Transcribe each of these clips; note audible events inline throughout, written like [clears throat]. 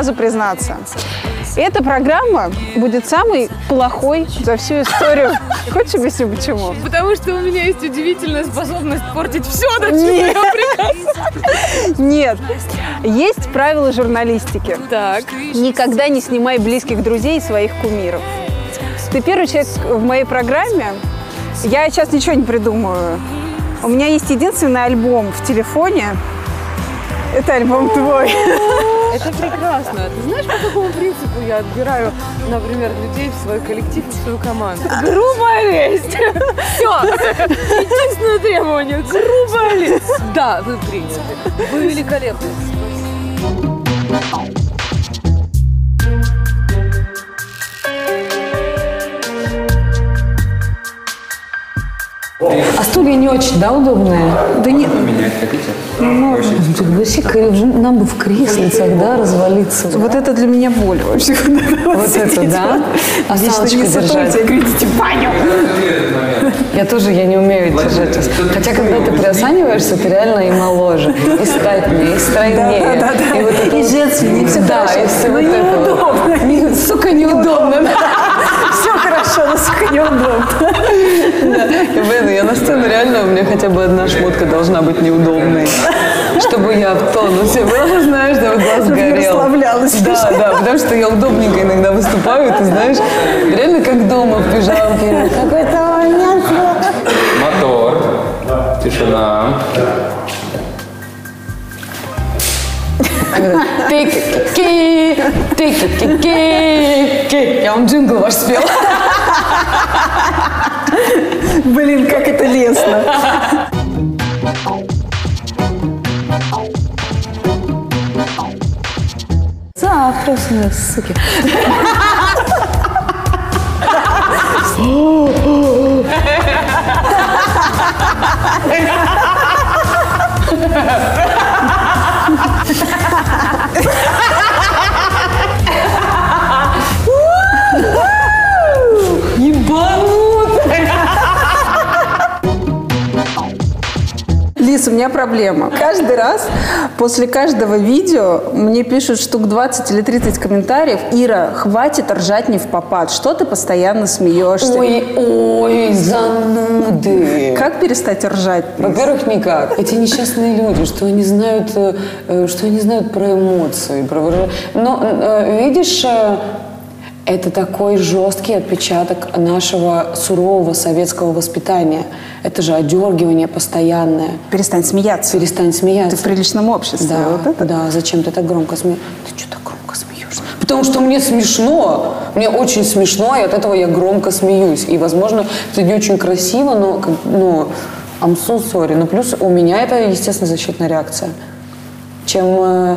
сразу признаться. Эта программа будет самой плохой за всю историю. [laughs] Хочешь объясню, почему? Потому что у меня есть удивительная способность портить все, до чего я прикасаюсь. Нет. Есть правила журналистики. Так. Никогда не снимай близких друзей и своих кумиров. Ты первый человек в моей программе. Я сейчас ничего не придумаю. У меня есть единственный альбом в телефоне. Это альбом твой. Это прекрасно. Ты знаешь, по какому принципу я отбираю, например, людей в свой коллектив, в свою команду? Грубая лесть. Все. Единственное требование. Грубая лесть. Да, вы приняты. Вы великолепны. Стулья не очень, да, удобные? Да нет, Менять хотите? Ну, вообще, нам бы в креслицах, да, развалиться. вот это для меня боль вообще. Вот это, да? А салочку не держать. говорите, баню. Я тоже, я не умею держать. Хотя, когда ты приосаниваешься, ты реально и моложе, и статнее, и стройнее. Да, да, да. И вот это И женственнее, Да, и все вот это вот. неудобно. Не- Сука, неудобно. Сука неудобно. И, Блин, я на сцену реально, у меня хотя бы одна шмотка должна быть неудобной. Чтобы я в тонусе была, [laughs] знаешь, да, вот глаз горел. расслаблялась. Да, да, потому что я удобненько иногда выступаю, ты знаешь, реально как дома в пижамке. Какой-то момент. Мотор. Тишина. Тык-ки-ки. Я вам джингл ваш спела. Блин, как это лестно. Завтра, суки. [laughs] Лиз, у меня проблема. Каждый раз после каждого видео мне пишут штук 20 или 30 комментариев. Ира, хватит ржать не в попад. Что ты постоянно смеешься? Ой, ой, зануды. Как перестать ржать? Во-первых, никак. Эти несчастные люди, что они знают, э, что они знают про эмоции, про выражение. Но э, видишь, э, это такой жесткий отпечаток нашего сурового советского воспитания. Это же одергивание постоянное. Перестань смеяться. Перестань смеяться. Ты в приличном обществе. Да, Вот это? да, зачем ты так громко смеешься? Ты что так громко смеешься? Потому что мне смешно, мне очень смешно, и от этого я громко смеюсь. И, возможно, это не очень красиво, но, ну, I'm so sorry. Но плюс у меня это, естественно, защитная реакция. Чем, э,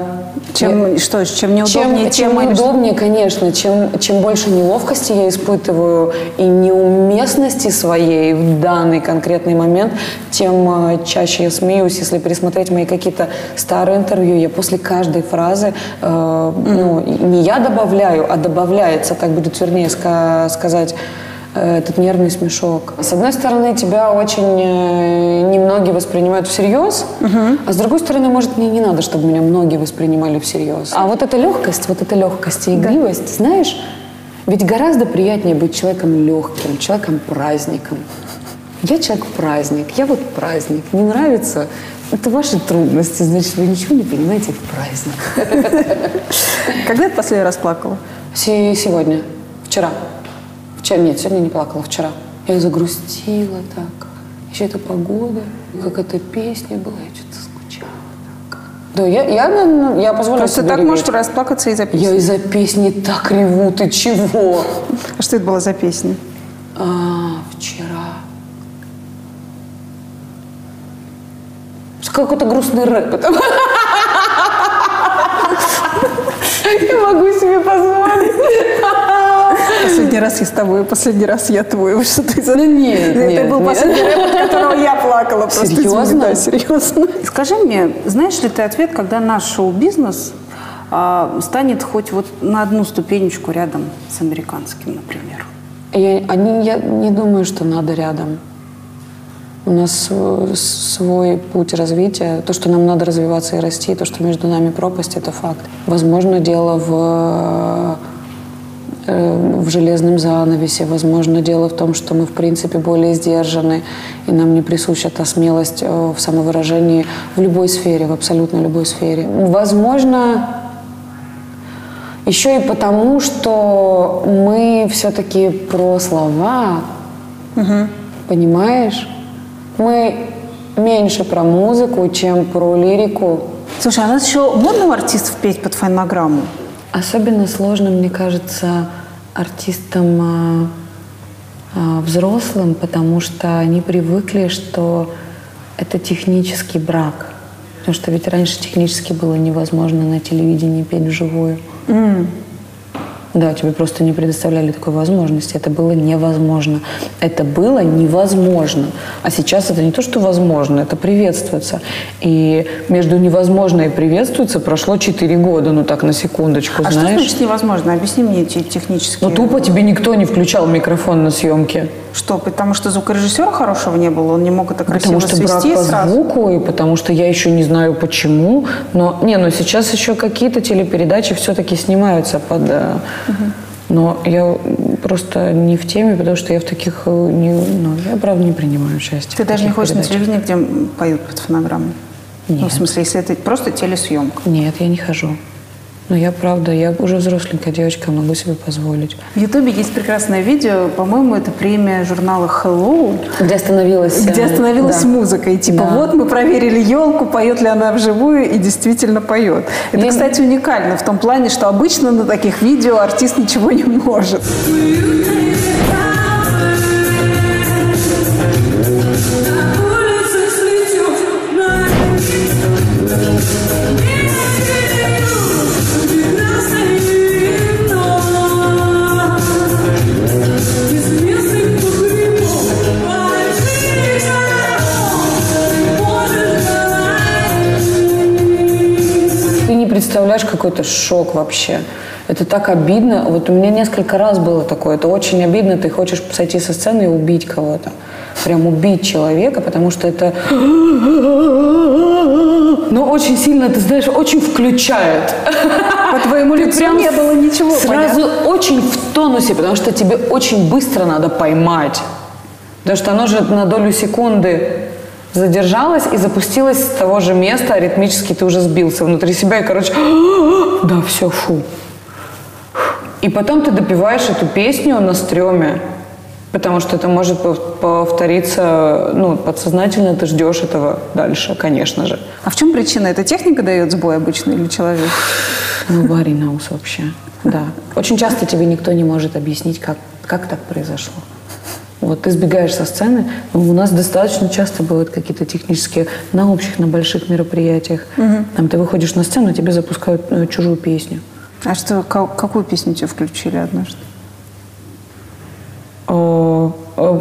Чем, что, чем неудобнее, чем, чем тем удобнее, конечно, чем, чем больше неловкости я испытываю и неуместности своей в данный конкретный момент, тем э, чаще я смеюсь. Если пересмотреть мои какие-то старые интервью, я после каждой фразы, э, ну, не я добавляю, а добавляется, так будет вернее ска- сказать, э, этот нервный смешок. С одной стороны, тебя очень э, немногие воспринимают всерьез, а с другой стороны, может, мне не надо, чтобы меня многие воспринимали всерьез. А вот эта легкость, вот эта легкость и игривость, знаешь, ведь гораздо приятнее быть человеком легким, человеком-праздником. Я человек-праздник, я вот праздник. Не нравится? Это ваши трудности, значит, вы ничего не понимаете в праздник. [laughs] Когда ты последний раз плакала? Се- Сегодня, вчера. Вчера, нет, сегодня не плакала, вчера. Я загрустила так. Еще эта погода, как эта песня была, я что-то скучала. так. Да, я, я, ну, я позволяю Просто себе так реветь. можешь расплакаться и записать. Я из-за песни так реву, ты чего? А что это была за песня? А, вчера. Какой-то грустный рэп. это. Я могу себе позволить. Последний раз я с тобой, последний раз я твой. Вот Что ты за... Ну нет, Это нет, был нет. последний рэп, от которого я плакала. Просто извини, Серьезно? Да, серьезно. Скажи мне, знаешь ли ты ответ, когда наш шоу-бизнес а, станет хоть вот на одну ступенечку рядом с американским, например? Я, они, я не думаю, что надо рядом. У нас э, свой путь развития. То, что нам надо развиваться и расти, то, что между нами пропасть, это факт. Возможно, дело в в железном занавесе. Возможно, дело в том, что мы, в принципе, более сдержаны, и нам не присуща та смелость э, в самовыражении в любой сфере, в абсолютно любой сфере. Возможно, еще и потому, что мы все-таки про слова, угу. понимаешь? Мы меньше про музыку, чем про лирику. Слушай, а у нас еще модно у артистов петь под фонограмму? Особенно сложно, мне кажется, артистам а, а, взрослым, потому что они привыкли, что это технический брак. Потому что ведь раньше технически было невозможно на телевидении петь вживую. Mm. Да, тебе просто не предоставляли такой возможности. Это было невозможно. Это было невозможно. А сейчас это не то, что возможно, это приветствуется. И между невозможно и приветствуется прошло 4 года, ну так, на секундочку, а знаешь. что значит невозможно? Объясни мне эти технические... Ну тупо тебе никто не включал микрофон на съемке. Что, потому что звукорежиссера хорошего не было? Он не мог это красиво потому что свести брак по звуку, и потому что я еще не знаю почему. Но, не, но сейчас еще какие-то телепередачи все-таки снимаются под... Угу. Но я просто не в теме, потому что я в таких... Э, не, ну, я, правда, не принимаю участие. Ты даже не ходишь на телевидение, где поют под фонограмму? Нет. Ну, в смысле, если это просто телесъемка? Нет, я не хожу. Но я, правда, я уже взросленькая девочка, могу себе позволить. В Ютубе есть прекрасное видео, по-моему, это премия журнала Hello. Где остановилась... Где остановилась да. музыка. И типа, да. вот мы проверили елку, поет ли она вживую, и действительно поет. Это, и... кстати, уникально в том плане, что обычно на таких видео артист ничего не может. Представляешь, какой-то шок вообще. Это так обидно. Вот у меня несколько раз было такое. Это очень обидно. Ты хочешь сойти со сцены и убить кого-то. Прям убить человека, потому что это... Но очень сильно, ты знаешь, очень включает. По твоему [laughs] лицу прям не было ничего. Сразу понятно. очень в тонусе, потому что тебе очень быстро надо поймать. Потому что оно же на долю секунды задержалась и запустилась с того же места, аритмически ты уже сбился внутри себя, и, короче, [gasps] да, все, фу. И потом ты допиваешь эту песню на стреме, потому что это может повториться, ну, подсознательно ты ждешь этого дальше, конечно же. А в чем причина? Это техника дает сбой обычно или человек? [sighs] Ну, Барри Наус вообще, да. Очень часто тебе никто не может объяснить, как, как так произошло. Вот ты сбегаешь со сцены. У нас достаточно часто бывают какие-то технические на общих, на больших мероприятиях. Угу. Там ты выходишь на сцену, тебе запускают э, чужую песню. А что, как, какую песню тебе включили однажды? О,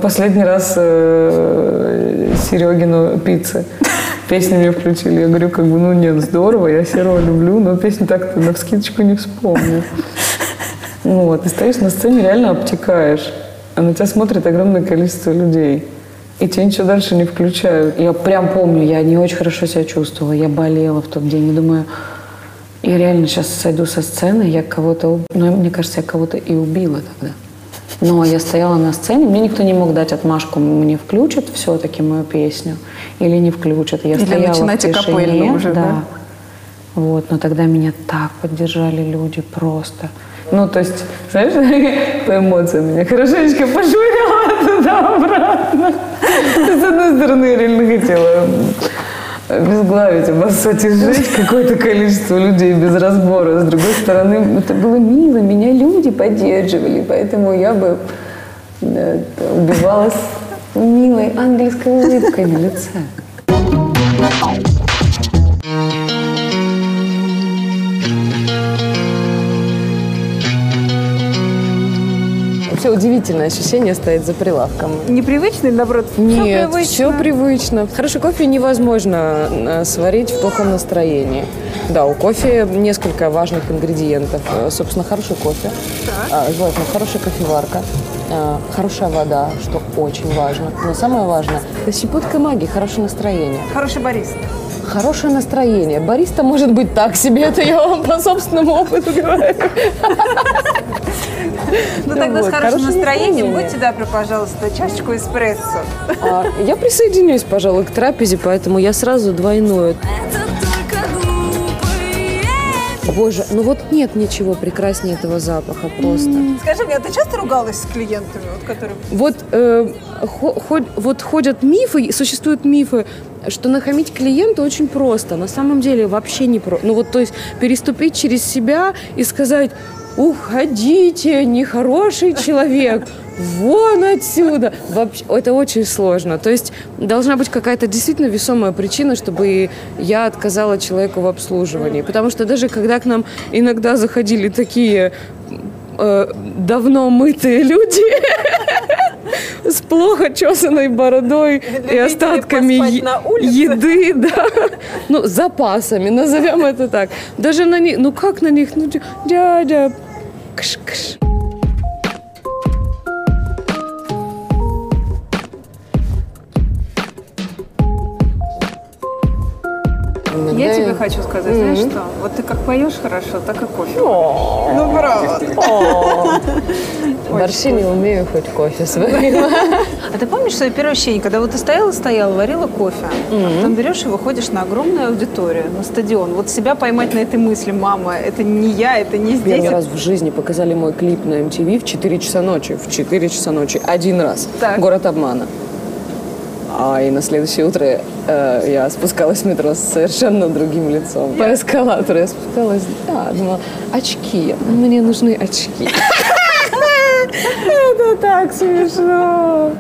последний раз э, Серегину пиццы. [laughs] Песню мне включили. Я говорю, как бы, ну нет, здорово, я Серого люблю, но песню так-то на вскидочку не вспомню. [laughs] Вот, ты стоишь на сцене, реально обтекаешь а на тебя смотрит огромное количество людей. И тебя ничего дальше не включают. Я прям помню, я не очень хорошо себя чувствовала. Я болела в тот день. Я думаю, я реально сейчас сойду со сцены, я кого-то... Ну, мне кажется, я кого-то и убила тогда. Но я стояла на сцене, мне никто не мог дать отмашку, мне включат все-таки мою песню или не включат. Я или стояла начинайте в тишине, уже, да. да. Вот, но тогда меня так поддержали люди просто. Ну, то есть, знаешь, [laughs] по эмоциям меня хорошенечко пошвыряла [laughs] туда-обратно. С одной стороны, я реально хотела обезглавить, обоссать и сжечь какое-то количество людей без разбора. С другой стороны, это было мило, меня люди поддерживали, поэтому я бы да, убивалась милой ангельской улыбкой на лице. Вообще удивительное ощущение стоять за прилавком. Непривычно или наоборот? Нет, все привычно. все привычно. Хороший кофе невозможно э, сварить в плохом настроении. Да, у кофе несколько важных ингредиентов. Э, Собственно, хороший кофе, а, желательно хорошая кофеварка, а, хорошая вода, что очень важно. Но самое важное – это щепотка магии, хорошее настроение. Хороший бариста. Хорошее настроение. Бариста может быть так себе, это я вам по собственному опыту говорю. Ну тогда с хорошим хорошее настроением настроение. будьте добры, пожалуйста, чашечку эспрессо. А, Я присоединюсь, пожалуй, к трапезе, поэтому я сразу двойную. Боже, ну вот нет ничего прекраснее этого запаха просто. Скажи мне, а ты часто ругалась с клиентами, вот, которые... Вот, э, хо- ход- вот ходят мифы, существуют мифы, что нахамить клиенту очень просто. На самом деле вообще не просто. Ну вот, то есть переступить через себя и сказать, уходите, нехороший человек, вон отсюда. Вообще, это очень сложно. То есть должна быть какая-то действительно весомая причина, чтобы я отказала человеку в обслуживании. Потому что даже когда к нам иногда заходили такие э, давно мытые люди, [laughs] с плохо чесанной бородой и остатками еды, да, ну, запасами, назовем это так. Даже на них, ну как на них, ну, дя- дядя, кш-кш. Хочу сказать, знаешь что? Вот ты как поешь хорошо, так и кофе. Ну, правда. Борщи не умею, хоть кофе сварить. [laughs] А ты помнишь свое первое ощущение, когда вот ты стояла, стояла, варила кофе, а потом берешь и выходишь на огромную аудиторию, на стадион. Вот себя поймать на этой мысли, мама, это не я, это не Мне здесь. не раз в жизни показали мой клип на MTV в 4 часа ночи. В 4 часа ночи. Один раз. Город обмана. А и на следующее утро э, я спускалась в метро с совершенно другим лицом. По эскалатору я спускалась, да, думала, очки, мне нужны очки. [laughs] Это так смешно.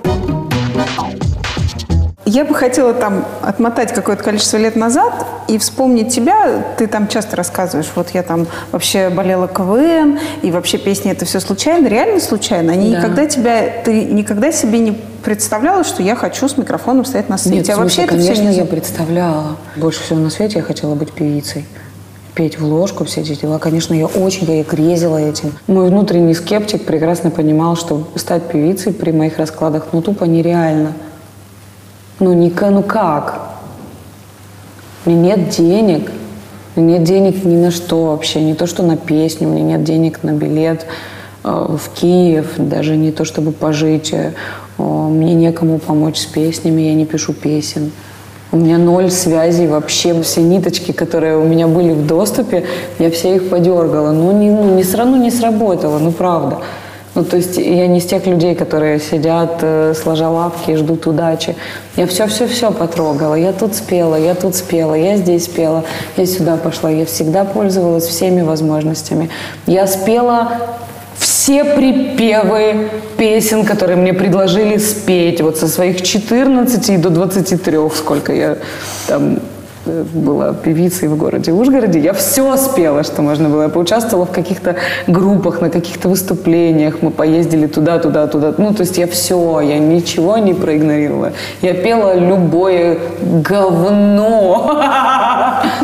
Я бы хотела там отмотать какое-то количество лет назад и вспомнить тебя. Ты там часто рассказываешь, вот я там вообще болела КВН, и вообще песни это все случайно, реально случайно. Они Да. никогда тебя, ты никогда себе не представляла, что я хочу с микрофоном стоять на сцене. Нет, смысле, вообще это конечно, не я представляла. Больше всего на свете я хотела быть певицей. Петь в ложку, все эти дела. Конечно, я очень я грезила этим. Мой внутренний скептик прекрасно понимал, что стать певицей при моих раскладах ну тупо нереально. Ну, не, ну как? У меня нет денег. У меня нет денег ни на что вообще. Не то, что на песню. У меня нет денег на билет э, в Киев. Даже не то, чтобы пожить. Э, Мне некому помочь с песнями. Я не пишу песен. У меня ноль связей вообще. Все ниточки, которые у меня были в доступе, я все их подергала. Ну, не, ну, не, сра- ну, не сработало, ну, правда. Ну, то есть я не из тех людей, которые сидят, э, сложа лапки и ждут удачи. Я все-все-все потрогала. Я тут спела, я тут спела, я здесь спела, я сюда пошла. Я всегда пользовалась всеми возможностями. Я спела все припевы песен, которые мне предложили спеть. Вот со своих 14 до 23, сколько я там была певицей в городе Ужгороде, я все спела, что можно было. Я поучаствовала в каких-то группах, на каких-то выступлениях. Мы поездили туда, туда, туда. Ну, то есть я все, я ничего не проигнорировала. Я пела любое говно. [laughs]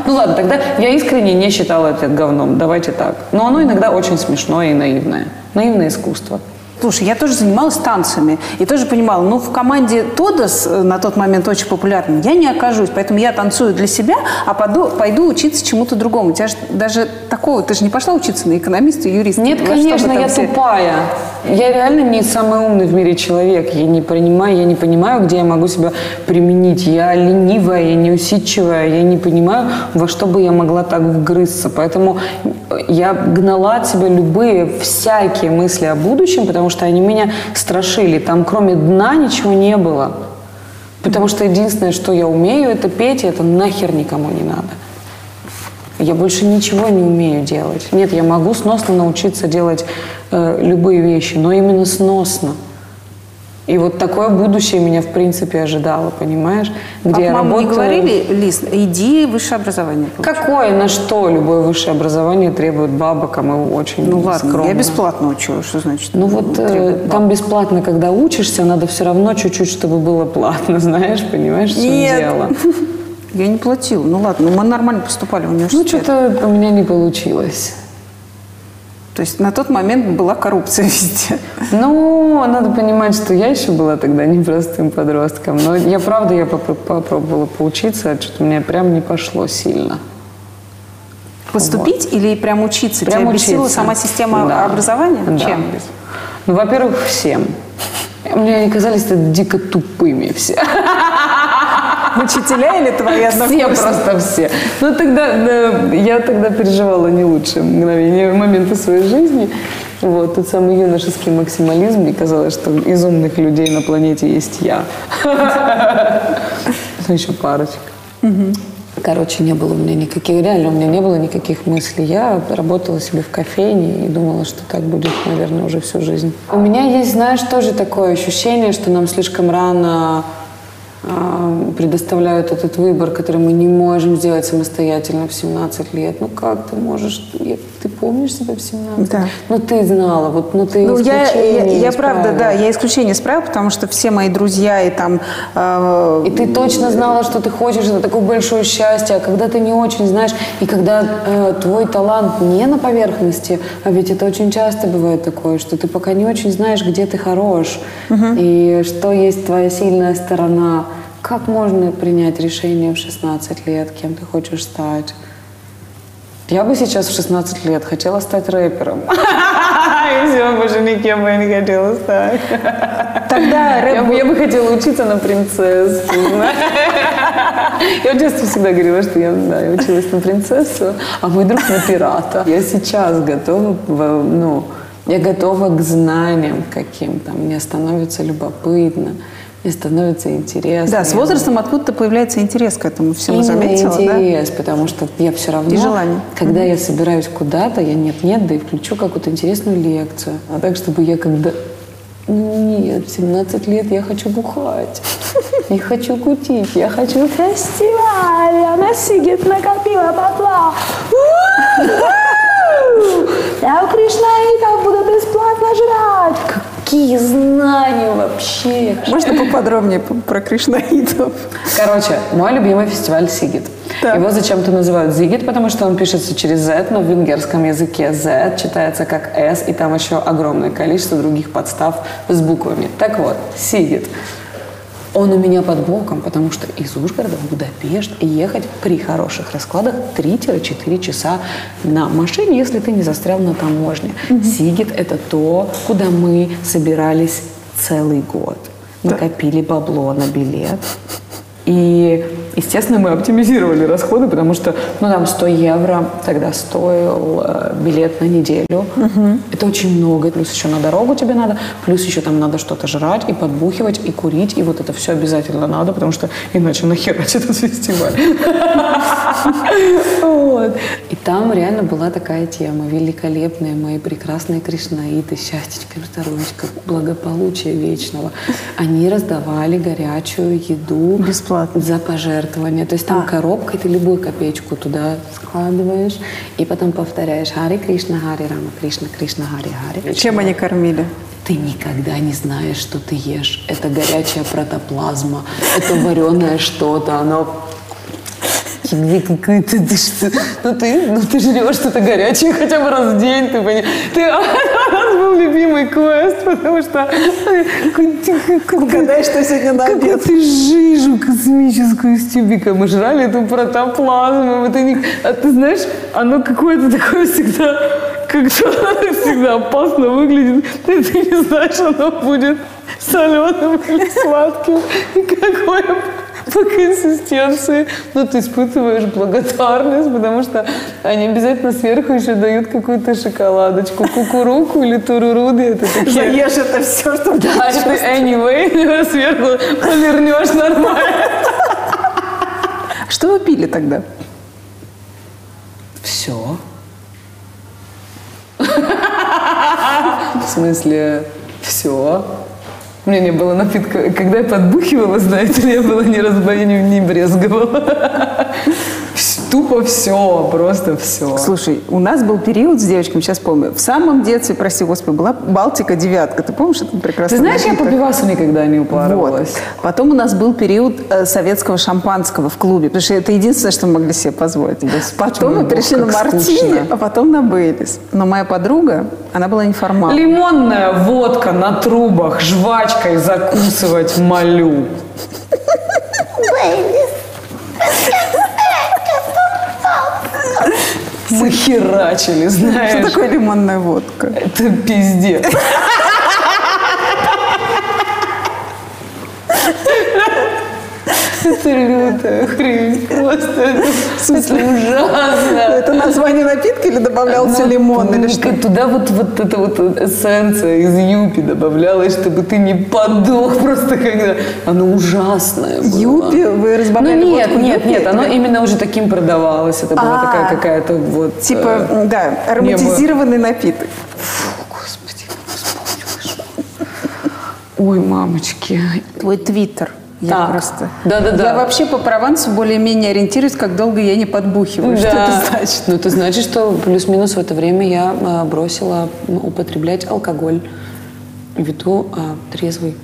Ну ладно, тогда я искренне не считала это говном. Давайте так. Но оно иногда очень смешное и наивное. Наивное искусство. Слушай, я тоже занималась танцами и тоже понимала, ну, в команде Тодос э, на тот момент очень популярной я не окажусь, поэтому я танцую для себя, а пойду, пойду учиться чему-то другому. У тебя же даже такого, ты же не пошла учиться на экономиста и юриста. Нет, конечно, я все- тупая. Я реально не самый умный в мире человек. Я не понимаю, я не понимаю, где я могу себя применить. Я ленивая, я неусидчивая, я не понимаю, во что бы я могла так вгрызться. Поэтому я гнала от себя любые, всякие мысли о будущем, потому что они меня страшили. Там кроме дна ничего не было. Потому что единственное, что я умею, это петь, и это нахер никому не надо. Я больше ничего не умею делать. Нет, я могу сносно научиться делать э, любые вещи, но именно сносно. И вот такое будущее меня, в принципе, ожидало, понимаешь? Как я маму не говорили, Лиз, иди высшее образование. получай». Какое, на что любое высшее образование требует бабок, а мы очень Ну ладно, скромно. я бесплатно учу, что значит? Ну вот э, там бесплатно, когда учишься, надо все равно чуть-чуть, чтобы было платно, [laughs] знаешь, понимаешь, Нет. дело. [laughs] Я не платила. Ну ладно, мы нормально поступали в Ну, университет. что-то у меня не получилось. То есть на тот момент была коррупция [laughs] везде. Ну, надо понимать, что я еще была тогда непростым подростком. Но я, правда, я попро- попробовала поучиться, а что-то мне прям не пошло сильно. Поступить или прям учиться? Прям Тебя бесила учиться. сама система Да. образования? Да. Чем? Ну, во-первых, всем. Мне они казались дико тупыми все. Учителя или твои Все однокурсники? просто все. Ну, тогда, да, я тогда переживала не лучшие мгновения, моменты своей жизни. Вот, тот самый юношеский максимализм, мне казалось, что из умных людей на планете есть я. Ну, еще парочка. Короче, не было у меня никаких, реально у меня не было никаких мыслей. Я работала себе в кофейне и думала, что так будет, наверное, уже всю жизнь. У меня есть, знаешь, тоже такое ощущение, что нам слишком рано предоставляют этот выбор, который мы не можем сделать самостоятельно в 17 лет. Ну как ты можешь? Ты помнишь себя в 17? Да. Ну ты знала, вот, ну ты Ну, я, я, исключение я правда, да, я исключение из правил, потому что все мои друзья и там... э, И ты точно знала, что ты хочешь, это такое большое счастье. А когда ты не очень знаешь, и когда э, твой талант не на поверхности, а ведь это очень часто бывает такое, что ты пока не очень знаешь, где ты хорош, и что есть твоя сильная сторона. Как можно принять решение в 16 лет, кем ты хочешь стать? Я бы сейчас в 16 лет хотела стать рэпером. И все, больше никем бы я не хотела стать. Тогда рэп Я бы, я бы хотела учиться на принцессу. [laughs] Я в детстве всегда говорила, что я, да, я училась на принцессу, а мой друг на пирата. Я сейчас готова, ну, я готова к знаниям каким-то. Мне становится любопытно, мне становится интересно. Да, с Я- возрастом откуда-то появляется интерес к этому всему, Именно заметила, да? интерес, потому что я все равно, И желание. когда я собираюсь куда-то, я нет-нет, да и включу какую-то интересную лекцию. А так, чтобы я когда... Нет, в 17 лет я хочу бухать. Не хочу кутить, я хочу фестиваль. Я на Сигет накопила бабла. Я у Кришнаитов буду бесплатно жрать. Какие знания вообще? Можно поподробнее про кришнаитов? Короче, мой любимый фестиваль Сигит. Так. Его зачем-то называют Зигит, потому что он пишется через Z, но в венгерском языке Z читается как S, и там еще огромное количество других подстав с буквами. Так вот, Сигит. Он у меня под боком, потому что из Ужгорода в Будапешт ехать при хороших раскладах 3-4 часа на машине, если ты не застрял на таможне. Сигит – это то, куда мы собирались целый год. Накопили бабло на билет. И, естественно, мы оптимизировали расходы, потому что, ну, там 100 евро тогда стоил э, билет на неделю. Это очень много. Плюс еще на дорогу тебе надо, плюс еще там надо что-то жрать и подбухивать, и курить, и вот это все обязательно надо, потому что иначе нахерать этот фестиваль. [laughs] И там реально была такая тема. Великолепные мои прекрасные кришнаиты, счастьечко, здоровечко, благополучие вечного. Они раздавали горячую еду Бесплатно. за пожертвование. То есть там коробкой ты любую копеечку туда складываешь и потом повторяешь Хари Кришна, Хари Рама, Кришна, Кришна, Хари Хари. Чем они кормили? Ты никогда не знаешь, что ты ешь. Это горячая протоплазма, это вареное что-то, оно Фигня какая-то, ты что? Ну ты, ну ты жрешь что-то горячее хотя бы раз в день, ты понимаешь. Ты, [laughs] у нас был любимый квест, потому что Угадай, что сегодня на обед. какую-то жижу космическую из тюбика. Мы жрали эту протоплазму. Это не... А ты знаешь, оно какое-то такое всегда, как-то всегда опасно выглядит. Ты, ты не знаешь, оно будет соленым или сладким. И какое по консистенции. Но ты испытываешь благодарность, потому что они обязательно сверху еще дают какую-то шоколадочку. Кукуруку или туруруды. Это такие Заешь это все, что да, ты anyway, [laughs] сверху повернешь нормально. Что вы пили тогда? Все. В смысле, все. У меня не было напитка. Когда я подбухивала, знаете ли, я была не разбоя, не, не брезговала. [laughs] Тупо все, просто все. Слушай, у нас был период с девочками, сейчас помню, в самом детстве, прости господи, была Балтика девятка. Ты помнишь это прекрасно? Ты знаешь, я по пивасу никогда не упарывалась. Вот. Потом у нас был период э, советского шампанского в клубе, потому что это единственное, что мы могли себе позволить. потом мы бог, перешли на мартини, скучно. а потом на Бейлис. Но моя подруга, она была неформалом. Лимонная водка на трубах, жвачкой закусывать молю. Мы херачили, Что знаешь. такое лимонная водка? Это пиздец. Это лютая хрень. Просто это, ужасно. Это название напитка или добавлялся Ну, лимон или ну, что? Туда вот, вот эта вот эссенция из юпи добавлялась, чтобы ты не подох просто когда... Оно ужасное было. Юпи? Вы Ну разбавляли нет, водку нет, юпи? нет, оно именно уже таким продавалось. Это была А. такая какая-то вот... Типа, э, да, ароматизированный напиток. Господи. Ой, мамочки. Твой твиттер. Я Так. просто... Да-да-да. Я вообще по Провансу более-менее ориентируюсь, как долго я не подбухиваю. Что это значит? Ну, это значит, что плюс-минус в это время я э, бросила м, употреблять алкоголь. Веду э, трезвый.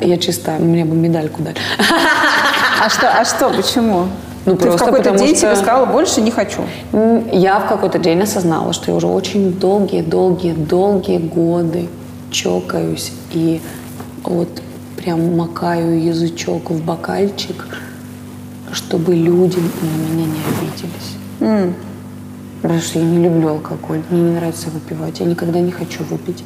А, Я чистая, мне бы медальку дали. А что, а что, почему? Ну, Ты в просто какой-то потому день что- себе сказала, больше не хочу. Я в какой-то день осознала, что я уже очень долгие-долгие-долгие годы чокаюсь и вот прям макаю язычок в бокальчик, чтобы люди на меня не обиделись. Потому что я не люблю алкоголь, мне не нравится выпивать, я никогда не хочу выпить.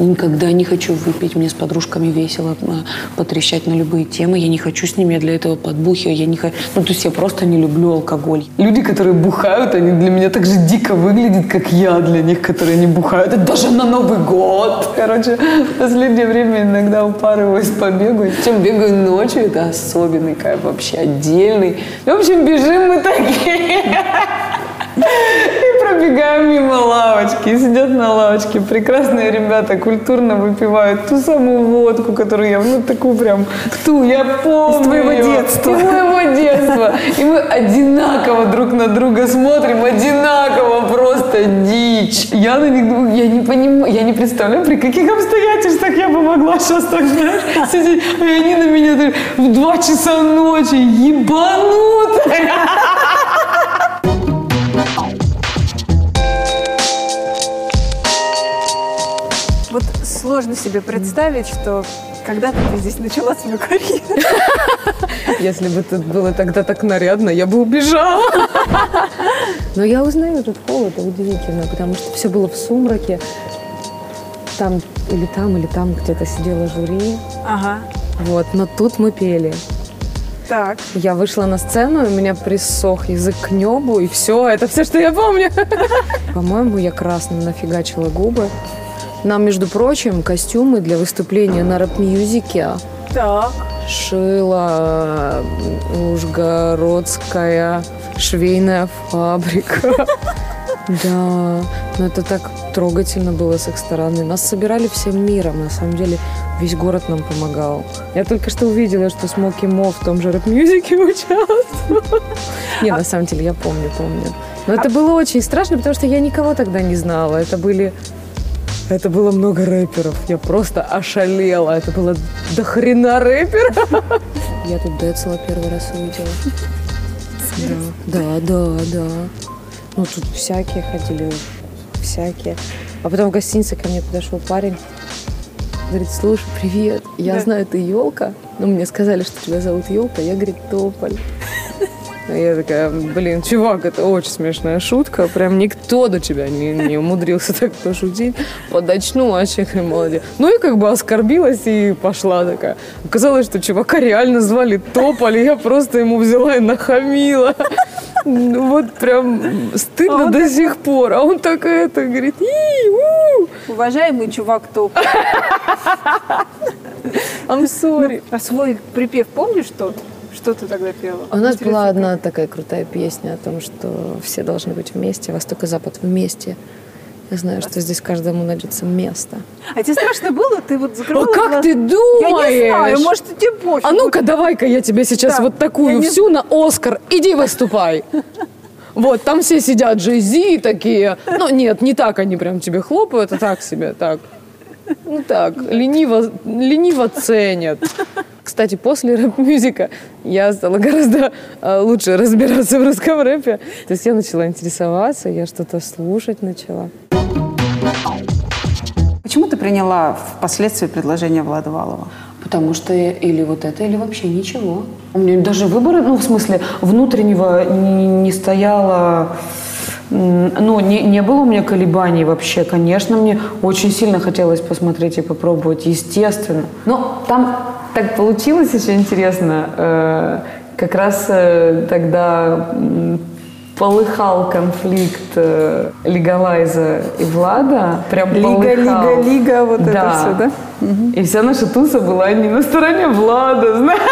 Никогда не хочу выпить. Мне с подружками весело а, потрещать на любые темы. Я не хочу с ними, я для этого подбухиваю. Я не хочу... Ну, то есть я просто не люблю алкоголь. Люди, которые бухают, они для меня так же дико выглядят, как я для них, которые не бухают. Это даже на Новый год. Короче, в последнее время иногда упарываюсь по бегу. Чем бегаю ночью, это особенный кайф, вообще отдельный. В общем, бежим мы такие. [laughs] И пробегаем мимо лавочки, сидят на лавочке. Прекрасные ребята культурно выпивают ту самую водку, которую я, ну, такую прям, ту, я помню. Из твоего детства. Из моего детства. И мы одинаково друг на друга смотрим, одинаково просто дичь. Я на них думаю, я не понимаю, я не представляю, при каких обстоятельствах я бы могла сейчас так, знаешь, сидеть. И они на меня в два часа ночи, ебанутые. Сложно себе представить, что когда-то ты здесь начала свою карьеру. [laughs] Если бы тут было тогда так нарядно, я бы убежала. [laughs] Но я узнаю этот холл, это удивительно, потому что все было в сумраке. Там или там, или там где-то сидела жюри. Ага. Вот, но тут мы пели. Так. Я вышла на сцену, у меня присох язык к небу, и все, это все, что я помню. [laughs] По-моему, я красным нафигачила губы. Нам, между прочим, костюмы для выступления на рэп-мьюзике Так. шила э, Ужгородская швейная фабрика. [laughs] Да, но это так трогательно было с их стороны. Нас собирали всем миром, на самом деле весь город нам помогал. Я только что увидела, что Смоки Мо в том же рэп-мьюзике [laughs] участвовал. Не, на самом деле, я помню, помню. Но это было очень страшно, потому что я никого тогда не знала. Это были... Это было много рэперов. Я просто ошалела. Это было до хрена рэперов. Я тут Децела первый раз увидела. Да, да, да, да. Ну, тут всякие ходили, всякие. А потом в гостинице ко мне подошел парень. Говорит, слушай, привет, я Да. знаю, ты елка. Но мне сказали, что тебя зовут елка. Я, говорит, тополь. Я такая, блин, чувак, это очень смешная шутка. Прям никто до тебя не, не умудрился так пошутить. Подочну, вообще ты молодец. Ну и как бы оскорбилась и пошла такая. Оказалось, что чувака реально звали Тополь, и я просто ему взяла и нахамила. Ну, Вот прям стыдно А до сих пор. А он так это говорит, «И, у, Уважаемый чувак топ. [laughs] I'm sorry. А свой припев помнишь что? Что ты тогда пела? У нас Интересно, была одна такая крутая песня о том, что все должны быть вместе, Восток и Запад вместе. Я знаю, что здесь каждому найдется место. А тебе страшно было? Ты вот закрывала А как глаза? ты Я думаешь? не знаю, может, тебе пофиг. А ну-ка, давай-ка я тебе сейчас Да, вот такую я не- всю на Оскар. Иди выступай. [laughs] Вот, там все сидят Джей-Зи такие. Ну, нет, не так они прям тебе хлопают, а так себе, так. Ну так, лениво, лениво ценят. Кстати, после [laughs] рэп-мюзика я стала гораздо э, лучше разбираться в русском рэпе. То есть я начала интересоваться, я что-то слушать начала. Почему ты приняла впоследствии предложение Влада Валова? Потому что или вот это, или вообще ничего. У меня даже выбора, ну, в смысле, внутреннего не, не стояло... Ну, не, не было у меня колебаний вообще. Конечно, мне очень сильно хотелось посмотреть и попробовать, естественно. Но там так получилось еще интересно. э, Как раз э, тогда полыхал конфликт э, Легалайза и Влада. Прям Лига, полыхал. лига, лига, вот это Да. все, да? И вся наша туса была не на стороне Влада, знаешь. [laughs]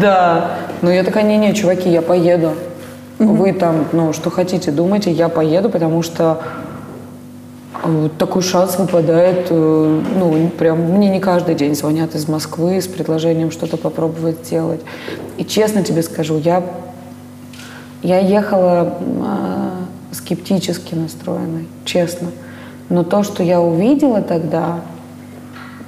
Да. Но я такая, не-не, чуваки, я поеду. Вы там, ну, что хотите, думайте, я поеду, потому что э, такой шанс выпадает, э, ну, прям, мне не каждый день звонят из Москвы с предложением что-то попробовать сделать. И честно тебе скажу, я, я ехала э, скептически настроенной, честно. Но то, что я увидела тогда,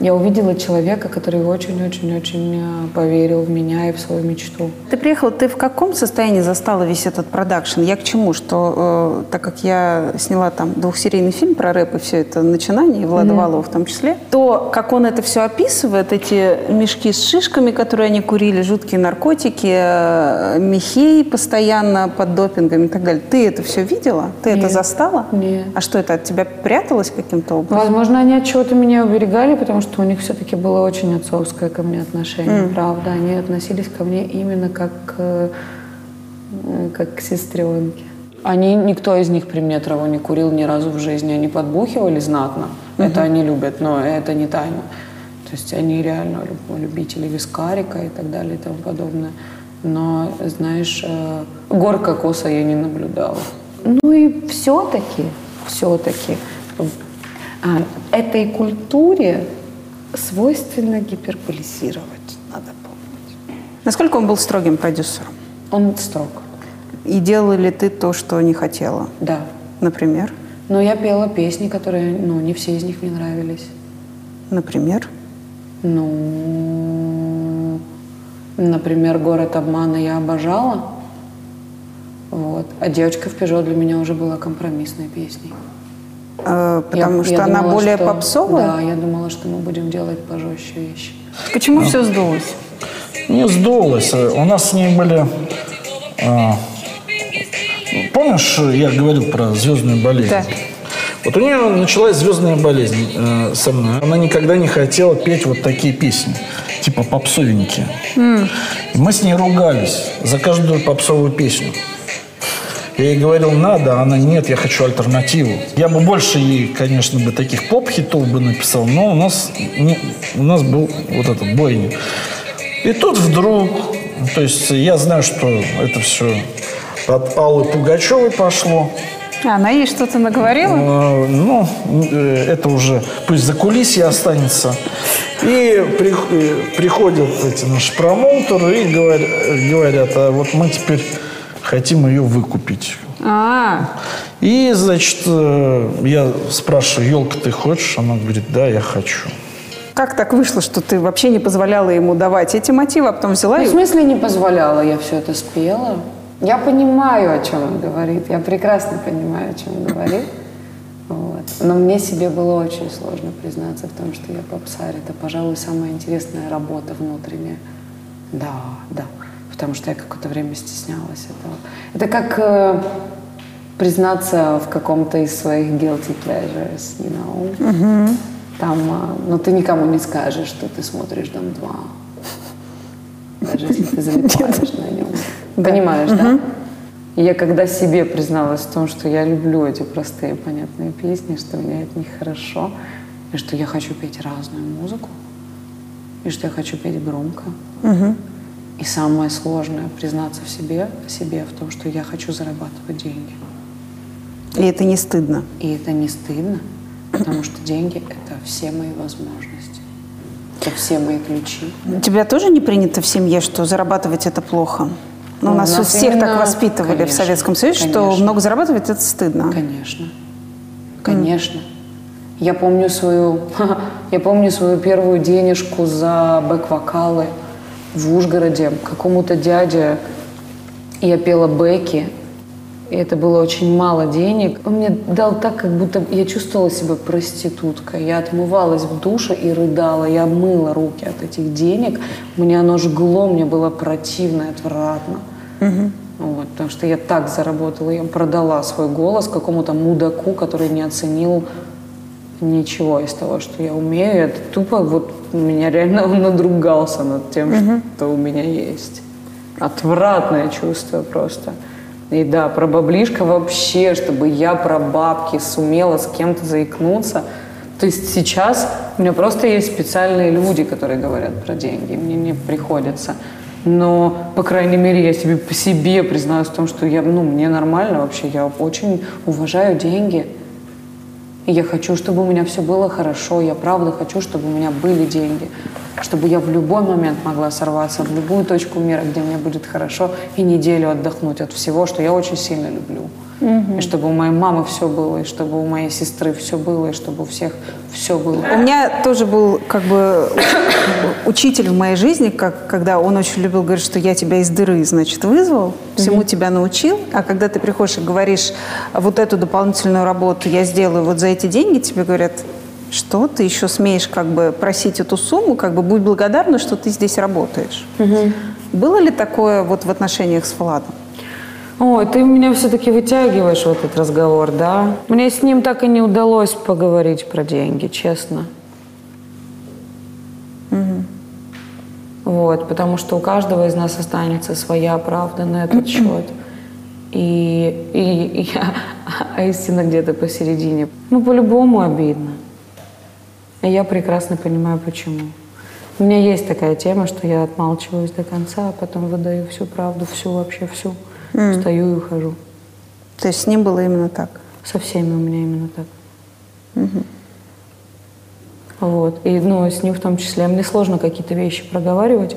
я увидела человека, который очень-очень-очень э, поверил в меня и в свою мечту. Ты приехала, ты в каком состоянии застала весь этот продакшн? Я к чему? Что, э, так как я сняла там двухсерийный фильм про рэп и все это начинание, и Влада Валова в том числе, то, как он это все описывает, эти мешки с шишками, которые они курили, жуткие наркотики, э, мехей постоянно под допингом и так далее, ты это все видела? Ты это Нет. застала? Нет. А что это, от тебя пряталось каким-то образом? Возможно, они от чего-то меня уберегали, потому что у них все-таки было очень отцовское ко мне отношение. Правда, они относились ко мне именно как, э, как к сестренке. Они, никто из них при мне траву не курил ни разу в жизни. Они подбухивали знатно. Это они любят, но это не тайна. То есть они реально люб- любители вискарика и так далее и тому подобное. Но, знаешь, э, гор кокоса я не наблюдала. Ну и все-таки, все-таки а, этой культуре свойственно гиперболизировать, надо помнить. Насколько он был строгим продюсером? Он строг, И делала ли ты то, что не хотела? да. Например? Но я пела песни, которые, ну, не все из них мне нравились. Например? Ну, например, «Город обмана» я обожала. Вот. А «Девочка в Пежо» для меня уже была компромиссной песней. Э, Я- потому что я она думала, более что- попсовая? Да, я думала, что мы будем делать пожестче вещи. Почему все сдулось? Не сдулось. У нас с ней были... а, помнишь, я говорил про звездную болезнь? Да. Вот у нее началась звездная болезнь э, со мной. Она никогда не хотела петь вот такие песни, типа попсовенькие. И мы с ней ругались за каждую попсовую песню. Я ей говорил, надо, а она нет, я хочу альтернативу. Я бы больше ей, конечно, бы таких поп-хитов бы написал, но у нас, не, у нас был вот этот бойня. И тут вдруг, то есть я знаю, что это все от Аллы Пугачевой пошло. А, Она ей что-то наговорила? Э, Ну, э, это уже пусть за кулисье останется. И при- э, приходят эти наши промоутеры и говорят, говорят, а вот мы теперь хотим ее выкупить. А, И, значит, э, я спрашиваю, елка, ты хочешь? Она говорит, да, я хочу. как так вышло, что ты вообще не позволяла ему давать эти мотивы, а потом взяла Ну, в и... смысле не позволяла, я все это спела. Я понимаю, о чем он говорит. Я прекрасно понимаю, о чем он говорит. Вот. Но мне себе было очень сложно признаться в том, что я попсарь. Это, пожалуй, самая интересная работа внутренняя. Да, да. Потому что я какое-то время стеснялась этого. Это как э, признаться в каком-то из своих guilty pleasures, you know? Там, э, ну, ты никому не скажешь, что ты смотришь «Дом 2». Даже если ты залипаешь на нем. Понимаешь, да? И я когда себе призналась в том, что я люблю эти простые понятные песни, что мне от них хорошо, и что я хочу петь разную музыку, и что я хочу петь громко. И самое сложное признаться в себе, в себе в том, что я хочу зарабатывать деньги. И это не стыдно. И это не стыдно, потому что деньги – это все мои возможности. Это все мои ключи. У тебя тоже не принято в семье, что зарабатывать это плохо? Ну, Ну, у нас, у нас всех так именно- воспитывали в конечно, Советском Союзе, что конечно. много зарабатывать это стыдно. Конечно. Конечно. Я помню свою, [laughs] я помню свою первую денежку за бэк-вокалы в Ужгороде. Какому-то дяде я пела бэки, и это было очень мало денег. Он мне дал так, как будто я чувствовала себя проституткой. Я отмывалась в душе и рыдала. Я мыла руки от этих денег. Мне оно жгло, мне было противно и отвратно. Вот, потому что я так заработала, я продала свой голос какому-то мудаку, который не оценил ничего из того, что я умею. Это тупо вот меня реально он надругался над тем, что у меня есть. Отвратное чувство просто. И да, про баблишко вообще, чтобы я про бабки сумела с кем-то заикнуться. То есть сейчас у меня просто есть специальные люди, которые говорят про деньги. Мне не приходится. Но, по крайней мере, я себе по себе признаюсь в том, что я, ну, мне нормально вообще. Я очень уважаю деньги. Я хочу, чтобы у меня все было хорошо. Я правда хочу, чтобы у меня были деньги. Чтобы я в любой момент могла сорваться в любую точку мира, где мне будет хорошо, и неделю отдохнуть от всего, что я очень сильно люблю. И чтобы у моей мамы все было, и чтобы у моей сестры все было, и чтобы у всех все было. У меня тоже был как бы [coughs] учитель в моей жизни, как, когда он очень любил говорить, что я тебя из дыры, значит, вызвал, всему тебя научил, а когда ты приходишь и говоришь, вот эту дополнительную работу я сделаю вот за эти деньги, тебе говорят, что ты еще смеешь как бы просить эту сумму, как бы будь благодарна, что ты здесь работаешь. Было ли такое вот в отношениях с Владом? Ой, ты меня все-таки вытягиваешь в этот разговор, да? Мне с ним так и не удалось поговорить про деньги, честно. Вот, потому что у каждого из нас останется своя правда на этот [clears throat] счет. И, и, и я а истина где-то посередине. Ну, по-любому обидно. И я прекрасно понимаю, почему. У меня есть такая тема, что я отмалчиваюсь до конца, а потом выдаю всю правду, всю вообще всю. Встаю и ухожу. То есть с ним было именно так? Со всеми у меня именно так. Вот. И ну, с ним в том числе. Мне сложно какие-то вещи проговаривать.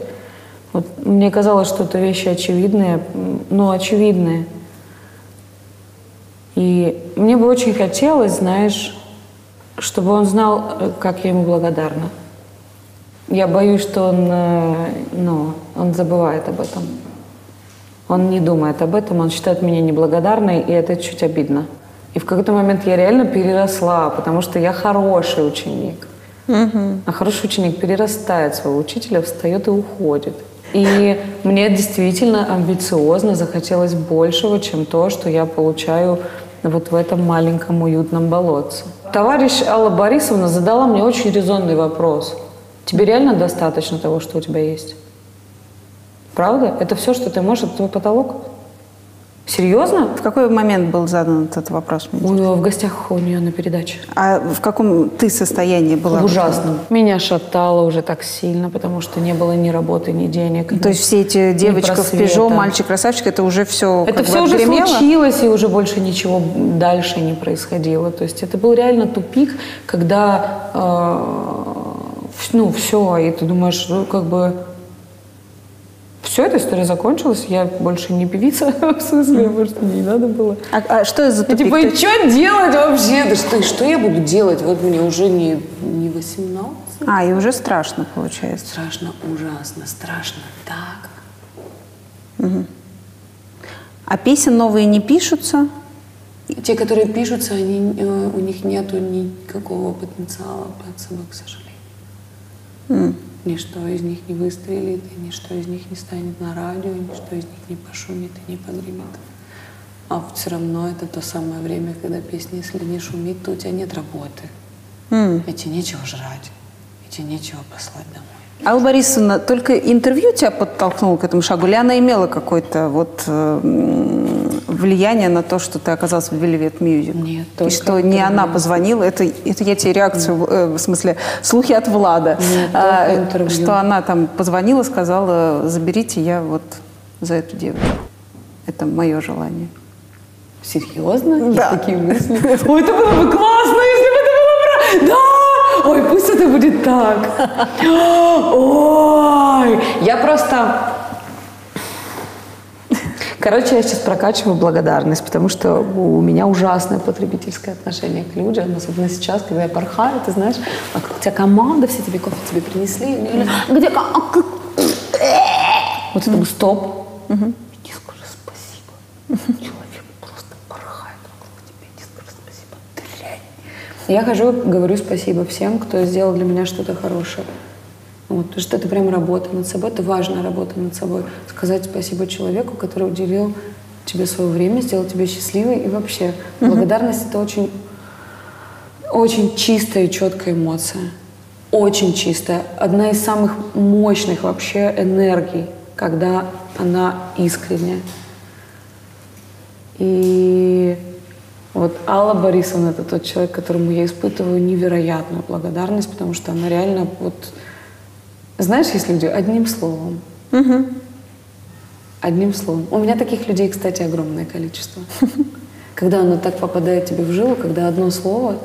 Вот, мне казалось, что это вещи очевидные, ну, очевидные. И мне бы очень хотелось, знаешь, чтобы он знал, как я ему благодарна. Я боюсь, что он, э, ну, он забывает об этом. Он не думает об этом, он считает меня неблагодарной, и это чуть обидно. И в какой-то момент я реально переросла, потому что я хороший ученик. А хороший ученик перерастает своего учителя, встает и уходит. И мне действительно амбициозно захотелось большего, чем то, что я получаю вот в этом маленьком уютном болотце. Товарищ Алла Борисовна задала мне очень резонный вопрос. Тебе реально достаточно того, что у тебя есть? Правда? Это все, что ты можешь? Это твой потолок? Серьезно? В какой момент был задан этот вопрос? мне У нее в гостях у нее на передаче. А в каком ты состоянии была? В ужасном. Меня шатало уже так сильно, потому что не было ни работы, ни денег. То есть все эти девочка в просвета. Пежо, мальчик-красавчик, это уже все Это все уже случилось, и уже больше ничего дальше не происходило. То есть это был реально тупик, когда э, ну все, и ты думаешь, ну как бы все, эта история закончилась, я больше не певица, [laughs] в смысле, может, мне не надо было. А, а что это за тупик? типа, Ты- и что делать вообще? Да что, что я буду делать? Вот мне уже не, не 18. А, и уже страшно получается. Страшно, ужасно, страшно так. А песен новые не пишутся? Те, которые пишутся, они, э, у них нету никакого потенциала под собой, к сожалению. Ничто из них не выстрелит, и ничто из них не станет на радио, и ничто из них не пошумит и не погремит. А все равно это то самое время, когда песня, если не шумит, то у тебя нет работы. И тебе нечего жрать, и тебе нечего послать домой. Алла Борисовна, только интервью тебя подтолкнуло к этому шагу? Или она имела какое-то вот э, влияние на то, что ты оказалась в Velvet Music? Нет, И что не интервью. она позвонила, это, это я тебе реакцию, э, в смысле, слухи от Влада. Нет, А, интервью. что она там позвонила, сказала, заберите я вот за эту девочку. Это мое желание. Серьезно? Да. Есть такие мысли? [laughs] Ой, это было бы классно, если бы это было правда. Да! Ой, пусть это будет так. Ой, я просто... Короче, я сейчас прокачиваю благодарность, потому что у меня ужасное потребительское отношение к людям, особенно сейчас, когда я порхаю, ты знаешь, а у тебя команда, все тебе кофе тебе принесли, и они говорят, где а Вот это стоп. Иди скажи спасибо. Человек просто порхает вокруг тебя, иди скажи спасибо. Дрянь. Я хожу, говорю спасибо всем, кто сделал для меня что-то хорошее. Вот, потому что это прям работа над собой, это важная работа над собой. Сказать спасибо человеку, который уделил тебе свое время, сделал тебя счастливой. И вообще, благодарность это очень, очень чистая и четкая эмоция. Очень чистая. Одна из самых мощных вообще энергий, когда она искренняя. И вот Алла Борисовна это тот человек, которому я испытываю невероятную благодарность, потому что она реально вот... Знаешь, есть люди одним словом. Одним словом. У меня таких людей, кстати, огромное количество. [laughs] Когда оно так попадает тебе в жилу, когда одно слово,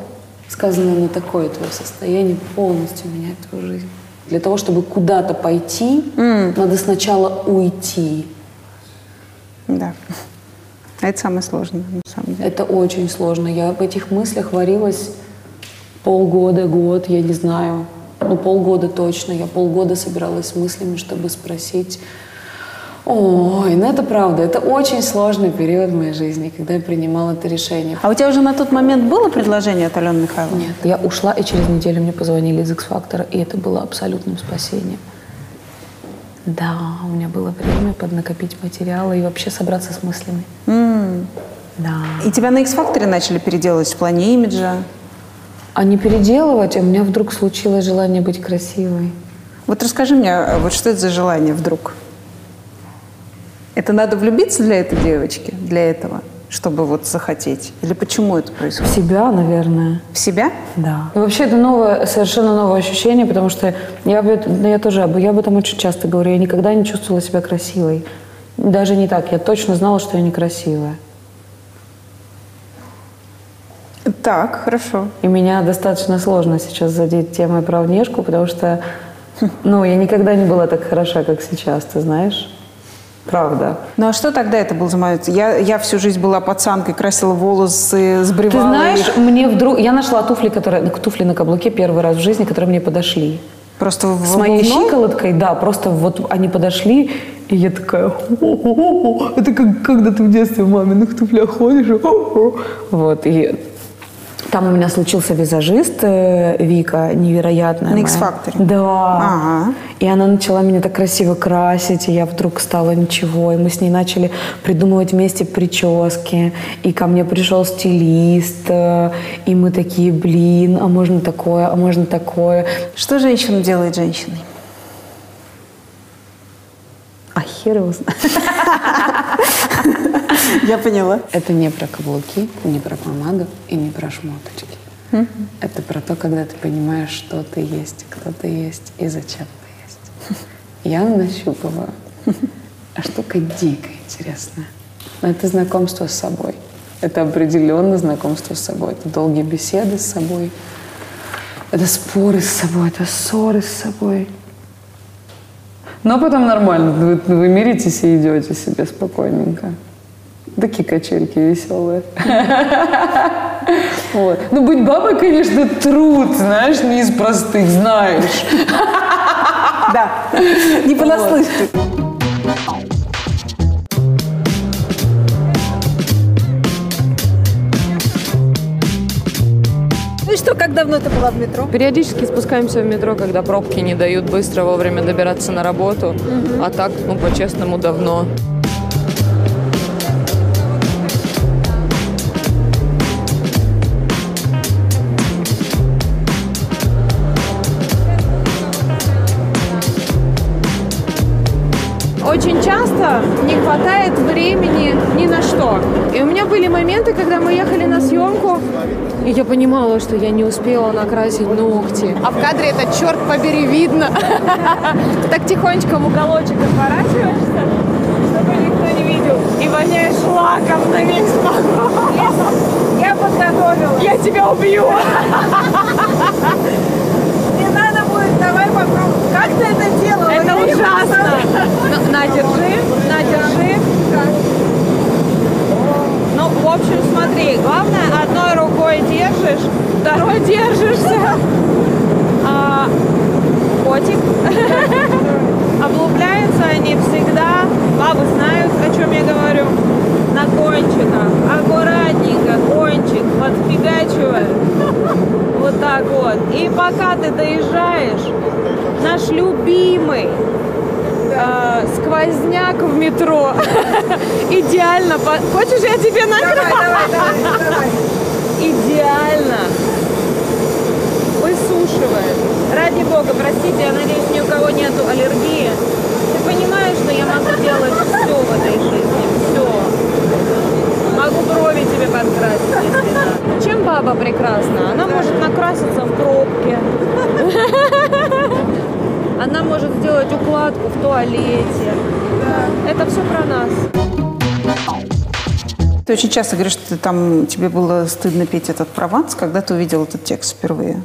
сказанное на такое твое состояние, полностью меняет твою жизнь. Для того, чтобы куда-то пойти, надо сначала уйти. Да. А Это самое сложное, на самом деле. Это очень сложно. Я в этих мыслях варилась полгода, год, я не знаю. Ну, полгода точно. Я полгода собиралась с мыслями, чтобы спросить. Ой, ну это правда. Это очень сложный период в моей жизни, когда я принимала это решение. А у тебя уже на тот момент было предложение от Алены Михайловны? Нет, я ушла, и через неделю мне позвонили из X-Factor, и это было абсолютным спасением. Да, у меня было время поднакопить материалы и вообще собраться с мыслями. Да. И тебя на X-факторе начали переделывать в плане имиджа. А не переделывать, а у меня вдруг случилось желание быть красивой. Вот расскажи мне, а вот что это за желание вдруг? Это надо влюбиться для этой девочки, для этого, чтобы вот захотеть? Или почему это В происходит? себя, наверное. В себя? Да. И вообще это новое, совершенно новое ощущение, потому что я, да, я тоже об, я об этом очень часто говорю. Я никогда не чувствовала себя красивой. Даже не так. Я точно знала, что я некрасивая. Так, хорошо. И меня достаточно сложно сейчас задеть темой про внешку, потому что ну, я никогда не была так хороша, как сейчас, ты знаешь. Правда. Ну а что тогда это был за момент? Я, я всю жизнь была пацанкой, красила волосы, сбривала Ты знаешь, их. мне вдруг... Я нашла туфли, которые... туфли на каблуке первый раз в жизни, которые мне подошли. Просто в С моей обувном? щиколоткой, да, просто вот они подошли, и я такая, «О-о-о-о». это как когда ты в детстве в маминых туфлях ходишь, «О-о-о». вот, и там у меня случился визажист э, Вика, невероятная. На. X-Factor? Да. Ага. И она начала меня так красиво красить, и я вдруг стала ничего. И мы с ней начали придумывать вместе прически. И ко мне пришел стилист, э, и мы такие, блин, а можно такое, а можно такое. Что женщина делает женщиной? А хер его знает. [laughs] [laughs] Я поняла. Это не про каблуки, не про помаду и не про шмоточки. Это про то, когда ты понимаешь, что ты есть, кто ты есть и зачем ты есть. [laughs] Я нащупываю. А штука дико интересная. Но это знакомство с собой. Это определенно знакомство с собой. Это долгие беседы с собой. Это споры с собой, это ссоры с собой. Но потом нормально. Вы, вы миритесь и идете себе спокойненько. Такие качельки веселые. [laughs] Вот. Ну, быть бабой, конечно, труд, знаешь, не из простых, знаешь. [laughs] Да. Не понаслышке. Ну и что, как давно ты была в метро? Периодически спускаемся в метро, когда пробки не дают быстро вовремя добираться на работу. А так, ну, по-честному, давно. Понимала, что я не успела накрасить ногти. А в кадре это, черт побери, видно. [laughs] Так тихонечко в уголочек отворачиваешься, чтобы никто не видел. И воняешь лаком на весь вагон. Я подготовила. Я тебя убью. [laughs] Не надо будет, давай попробуем. Как ты это делала? Это ужасно. Ну, На, держи, на, держи. В общем, смотри, главное, одной рукой держишь, второй держишься. А, котик. [laughs] Облупляются они всегда, бабы знают, о чем я говорю, на кончиках. Аккуратненько кончик подфигачиваешь. Вот так вот. И пока ты доезжаешь, наш любимый э, сквозняк в метро [laughs] идеально. Хочешь, я тебе накрою? Давай, давай, давай, давай. Идеально. Высушивает. Ради бога, простите, я надеюсь, очень часто говоришь, что ты там, тебе было стыдно петь этот прованс, когда ты увидел этот текст впервые.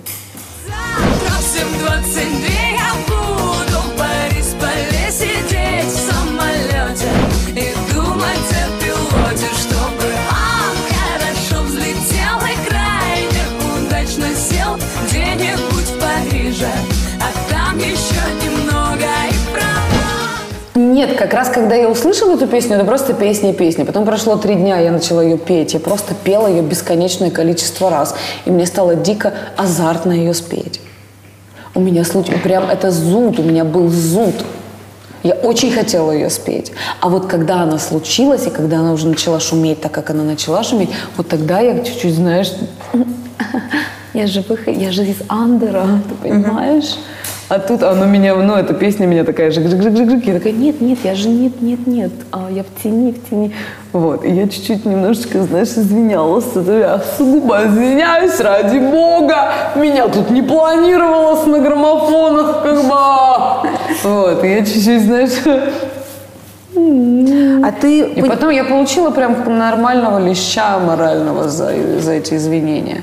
Как раз когда я услышала эту песню, это просто песня и песня. Потом прошло три дня, я начала ее петь. Я просто пела ее бесконечное количество раз. И мне стало дико азартно ее спеть. У меня случай, прям это зуд, у меня был зуд. Я очень хотела ее спеть. А вот когда она случилась, и когда она уже начала шуметь так, как она начала шуметь, вот тогда я чуть-чуть, знаешь, [laughs] я же, выход... я же из Андера, ты понимаешь? А тут она меня, ну, эта песня меня такая же, жик жик жик жик Я такая, нет, нет, я же нет, нет, нет, а я в тени, в тени. Вот, и я чуть-чуть немножечко, знаешь, извинялась. Я сугубо извиняюсь, ради бога. Меня тут не планировалось на граммофонах, как бы. Вот, и я чуть-чуть, знаешь, А ты... и потом я получила прям нормального леща морального за, за эти извинения.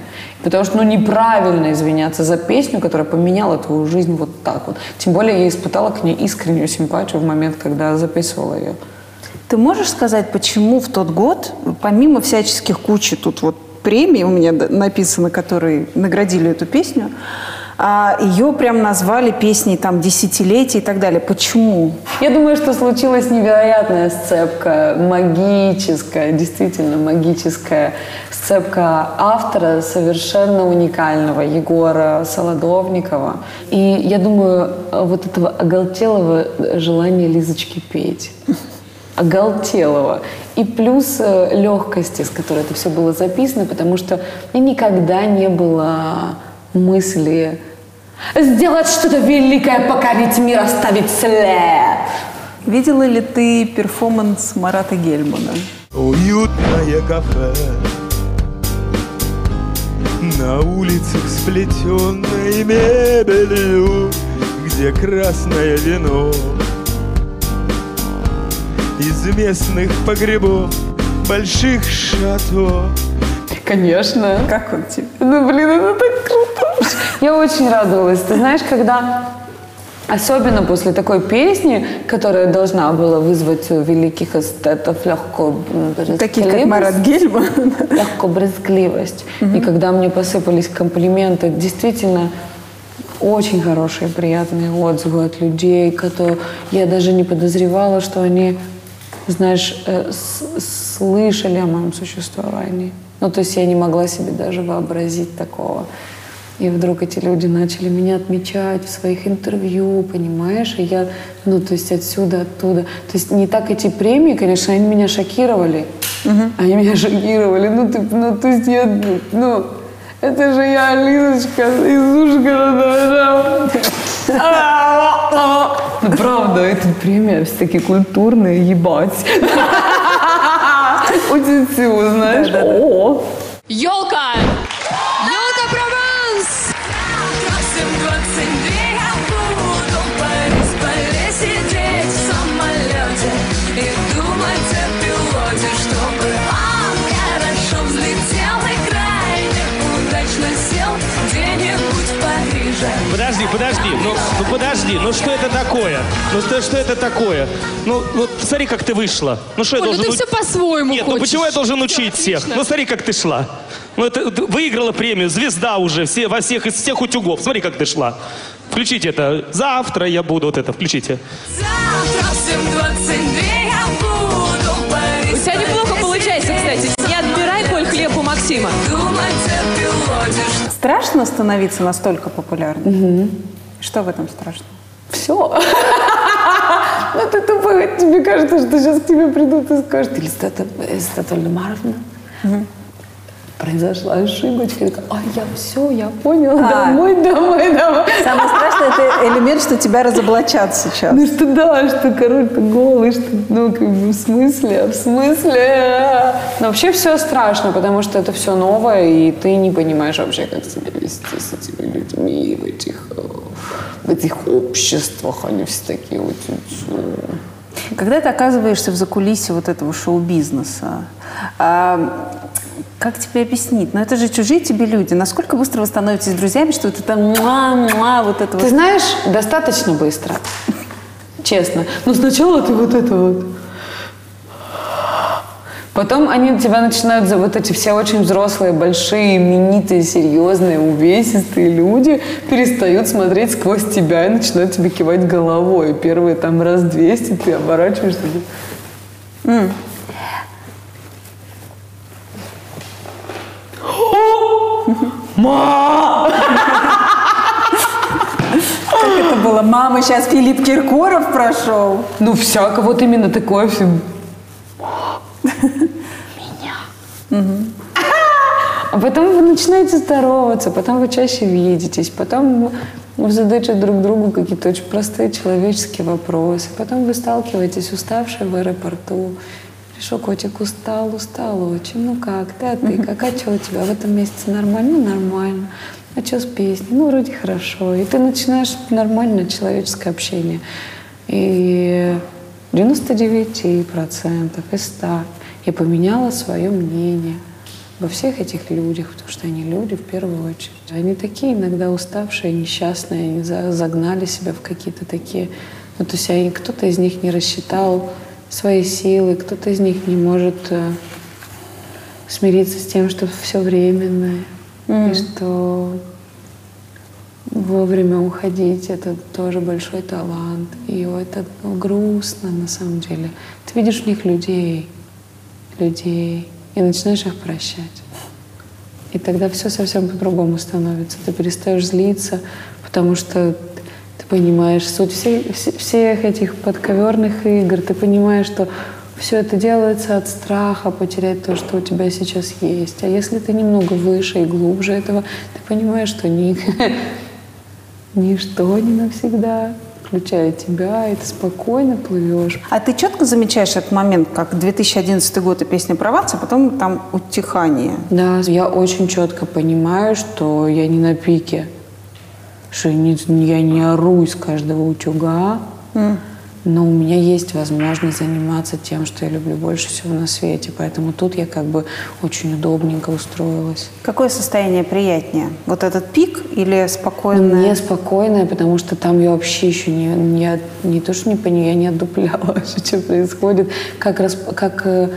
Потому что, ну, неправильно извиняться за песню, которая поменяла твою жизнь вот так вот. Тем более я испытала к ней искреннюю симпатию в момент, когда записывала ее. Ты можешь сказать, почему в тот год, помимо всяческих кучи тут вот премий у меня написано, которые наградили эту песню, ее прям назвали песней там десятилетий и так далее. Почему? Я думаю, что случилась невероятная сцепка, магическая, действительно магическая сцепка автора совершенно уникального Егора Солодовникова. И я думаю, вот этого оголтелого желания Лизочки петь. Оголтелого. И плюс э, легкости, с которой это все было записано, потому что и никогда не было мысли сделать что-то великое, покорить мир, оставить след. Видела ли ты перформанс Марата Гельмана? Уютное кафе На улицах сплетенной мебелью Где красное вино Из местных погребов Больших шато Конечно. Как он тебе? Ну, блин, это так. Я очень радовалась. Ты знаешь, когда Особенно после такой песни, которая должна была вызвать у великих эстетов легкую Таких, как Марат Гельман. легкую брезгливость. И когда мне посыпались комплименты, действительно очень хорошие, приятные отзывы от людей, которые я даже не подозревала, что они, знаешь, э, слышали о моем существовании. Ну, то есть я не могла себе даже вообразить такого. И вдруг эти люди начали меня отмечать в своих интервью, понимаешь? И я, ну, то есть отсюда, оттуда. То есть не так эти премии, конечно, они меня шокировали. Они меня шокировали. Ну, ты, ну, то есть я, ну, это же я, Лизочка, из Ужгорода. да. Ну, правда, эта премия все-таки культурная, ебать. [laughs] Очень всего, знаешь. Елка подожди, ну, ну подожди, ну что это такое? Ну что, что это такое? Ну, вот смотри, как ты вышла. Ну что я Оля, должен... ты у- все по-своему Нет, ну хочешь. почему я должен учить всех? Ну смотри, как ты шла. Ну это выиграла премию, звезда уже, все, во всех, из всех утюгов. Смотри, как ты шла. Включите это. Завтра я буду вот это, включите. Завтра в 7.22 я буду У тебя неплохо получается, кстати. Не отбирай, Коль, хлеб у Максима. Страшно становиться настолько популярным? Что в этом страшного? Все. [laughs] Ну ты тупой, тебе кажется, что сейчас к тебе придут и скажут, Елизавета Елизавета Вальдемаровна, произошла ошибочка. Я такая, а я все, я поняла, А. домой, домой, домой. Самое страшное это элемент, что тебя разоблачат сейчас. Ну что да, что король ты голый, что ну как бы в смысле, в смысле. Но вообще все страшно, потому что это все новое, и ты не понимаешь вообще, как себя вести с этими людьми в этих, э, в этих обществах. Они все такие вот. э, Когда ты оказываешься в закулисье вот этого шоу-бизнеса, а, как тебе объяснить? Ну это же чужие тебе люди. Насколько быстро вы становитесь друзьями, что это там муа-муа, вот это Ты вот. знаешь, достаточно быстро. Честно. Но сначала ты вот это вот. Потом они тебя начинают, за вот эти все очень взрослые, большие, именитые, серьезные, увесистые люди перестают смотреть сквозь тебя и начинают тебе кивать головой. Первые там раз 200 ты оборачиваешься. И- Как это было? Мама, сейчас Филипп Киркоров прошел. Ну, всяко, вот именно такое все. А потом вы начинаете здороваться, потом вы чаще видитесь, потом вы задаете друг другу какие-то очень простые человеческие вопросы, потом вы сталкиваетесь уставшие в аэропорту. Пришел котик, устал, устал очень. Ну как, ты, а ты, как, а что у тебя в этом месяце нормально? Ну, нормально. А что с песней? Ну, вроде хорошо. И ты начинаешь нормальное человеческое общение. И 99% из 100 я поменяла свое мнение во всех этих людях, потому что они люди в первую очередь. Они такие иногда уставшие, несчастные, они за- загнали себя в какие-то такие... Ну, то есть они, кто-то из них не рассчитал свои силы, кто-то из них не может э, смириться с тем, что все временное, и что вовремя уходить это тоже большой талант. И это ну, грустно на самом деле. Ты видишь в них людей, людей, и начинаешь их прощать. И тогда все совсем по-другому становится. Ты перестаешь злиться, потому что понимаешь суть все- всех этих подковерных игр. Ты понимаешь, что все это делается от страха потерять то, что у тебя сейчас есть. А если ты немного выше и глубже этого, ты понимаешь, что ни, [laughs] ничто не навсегда, включая тебя, и ты спокойно плывешь. А ты четко замечаешь этот момент, как 2011 год и песня «Прованс», а потом там утихание? Да, я очень четко понимаю, что я не на пике, что я не, я не ору из каждого утюга, но у меня есть возможность заниматься тем, что я люблю больше всего на свете. Поэтому тут я как бы очень удобненько устроилась. Какое состояние приятнее? Вот этот пик или Но спокойное? мне спокойно, потому что там я вообще еще не, не, не то, что не понимаю, я не отдупляла [laughs] что происходит, как, расп- как, э,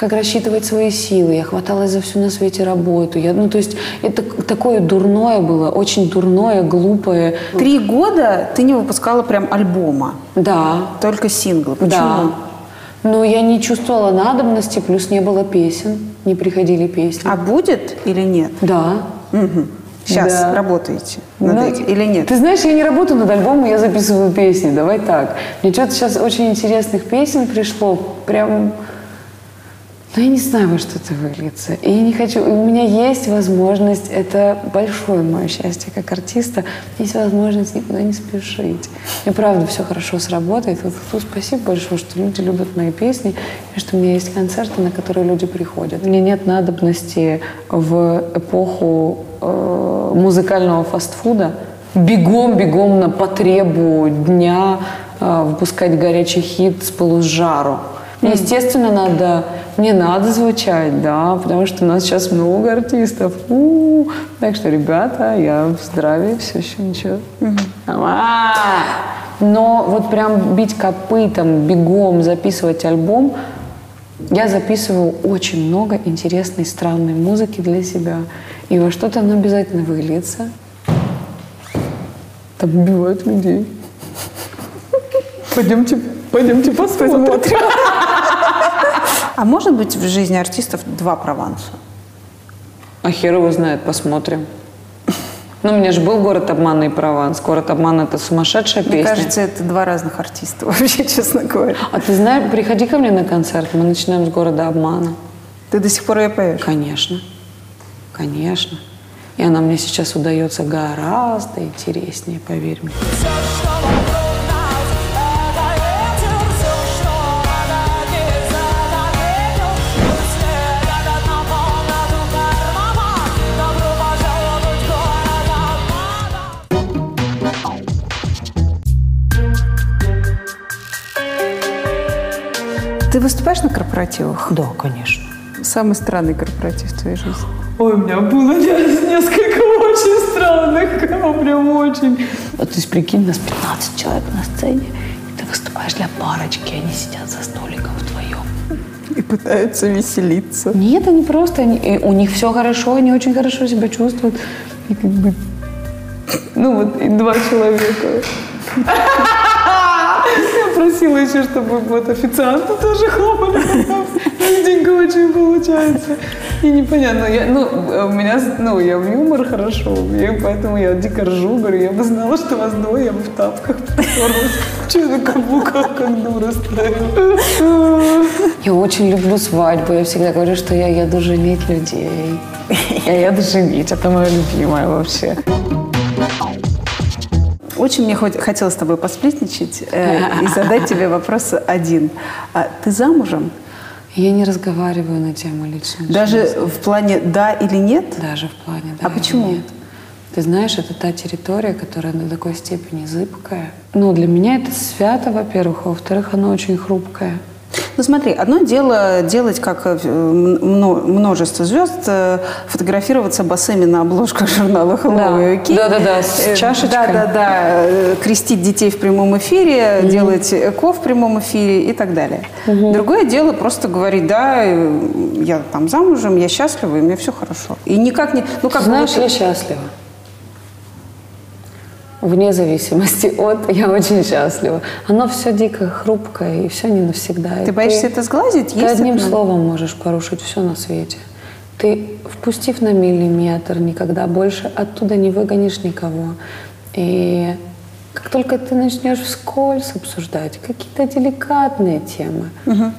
как рассчитывать свои силы. Я хваталась за всю на свете работу. Я, ну, то есть это такое дурное было, очень дурное, глупое. Три года ты не выпускала прям альбома, Да, только синглы. Почему? да. Но я не чувствовала надобности, плюс не было песен, не приходили песни. А будет или нет? Да. Сейчас Да. работаете над Ну, этим или нет? Ты знаешь, я не работаю над альбомом, я записываю песни. Давай так. Мне что-то сейчас очень интересных песен пришло. Прям... Ну, я не знаю, во что это выльется. И я не хочу... У меня есть возможность, это большое мое счастье как артиста, есть возможность никуда не спешить. И правда, все хорошо сработает. Вот тут спасибо большое, что люди любят мои песни, и что у меня есть концерты, на которые люди приходят. У меня нет надобности в эпоху э, музыкального фастфуда бегом-бегом на потребу дня э, выпускать горячий хит с полу с жару. Естественно, надо, мне надо звучать, да, потому что у нас сейчас много артистов. У, Так что, ребята, я в здравии, все еще ничего. А, Но вот прям бить копытом, бегом записывать альбом, я записываю очень много интересной, странной музыки для себя. И во что-то оно обязательно выльется. Там убивают людей. Пойдемте, пойдемте посмотрим. А может быть в жизни артистов два Прованса? А хер его знает, посмотрим. Ну, у меня же был город обмана и Прованс. Город обмана это сумасшедшая Мне песня. кажется, это два разных артиста [laughs] вообще, честно говоря. А ты знаешь, приходи ко мне на концерт, мы начинаем с города обмана. Ты до сих пор ее поешь? Конечно. Конечно. И она мне сейчас удается гораздо интереснее, поверь мне. Ты выступаешь на корпоративах? Да, конечно. Самый странный корпоратив в твоей жизни? Ой, у меня было несколько очень странных, прям очень. Вот, то есть, прикинь, нас 15 человек на сцене, и ты выступаешь для парочки, они сидят за столиком вдвоем. И пытаются веселиться. Нет, они просто, они, у них все хорошо, они очень хорошо себя чувствуют. И как бы, ну вот, и два человека. Я просила еще, чтобы вот официанты тоже хлопали. Частенько очень получается. И непонятно. Я, ну, у меня, ну, я в юмор хорошо, и поэтому я дико ржу, говорю, я бы знала, что вас двое, я бы в тапках потерлась. Чуть на каблуках, как дура стою. Я очень люблю свадьбу. Я всегда говорю, что я еду женить людей. Я еду женить. Это мое любимое вообще. Очень мне хоть- хотелось с тобой посплетничать э, и задать тебе вопрос один. А ты замужем? Я не разговариваю на тему личной Даже жизни. в плане да или нет? Даже в плане да А почему? нет. Ты знаешь, это та территория, которая до такой степени зыбкая. Ну, для меня это свято, во-первых, а во-вторых, она очень хрупкая. Ну смотри, одно дело делать, как э, мно- множество звезд, э, фотографироваться босыми на обложках журнала Hello Да. OK. Да-да-да, с Э, чашечкой. Да-да-да, крестить детей в прямом эфире, делать эко в прямом эфире и так далее. Другое дело просто говорить, да, я там замужем, я счастлива, и мне все хорошо. И никак не... Ну как Знаешь, вот- я счастлива. Вне зависимости [laughs] от, я очень счастлива. Оно все дико хрупкое, и все не навсегда. И Ты боишься это сглазить? Ты одним это? словом можешь порушить все на свете. Ты, впустив на миллиметр, никогда больше оттуда не выгонишь никого. И как только ты начнешь вскользь обсуждать какие-то деликатные темы,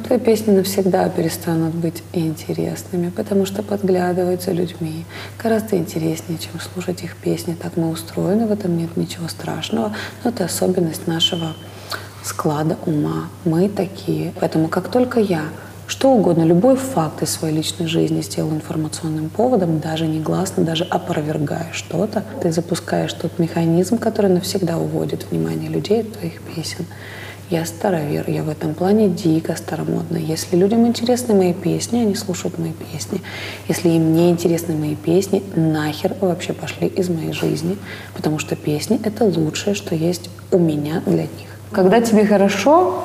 твои песни навсегда перестанут быть интересными, потому что подглядывать за людьми гораздо интереснее, чем слушать их песни. Так мы устроены, в этом нет ничего страшного, но это особенность нашего склада ума. Мы такие. Поэтому как только я что угодно, любой факт из своей личной жизни сделал информационным поводом, даже негласно, даже опровергая что-то, ты запускаешь тот механизм, который навсегда уводит внимание людей от твоих песен. Я старовер, я в этом плане дико старомодная. Если людям интересны мои песни, они слушают мои песни. Если им не интересны мои песни, нахер вообще пошли из моей жизни, потому что песни — это лучшее, что есть у меня для них. Когда тебе хорошо,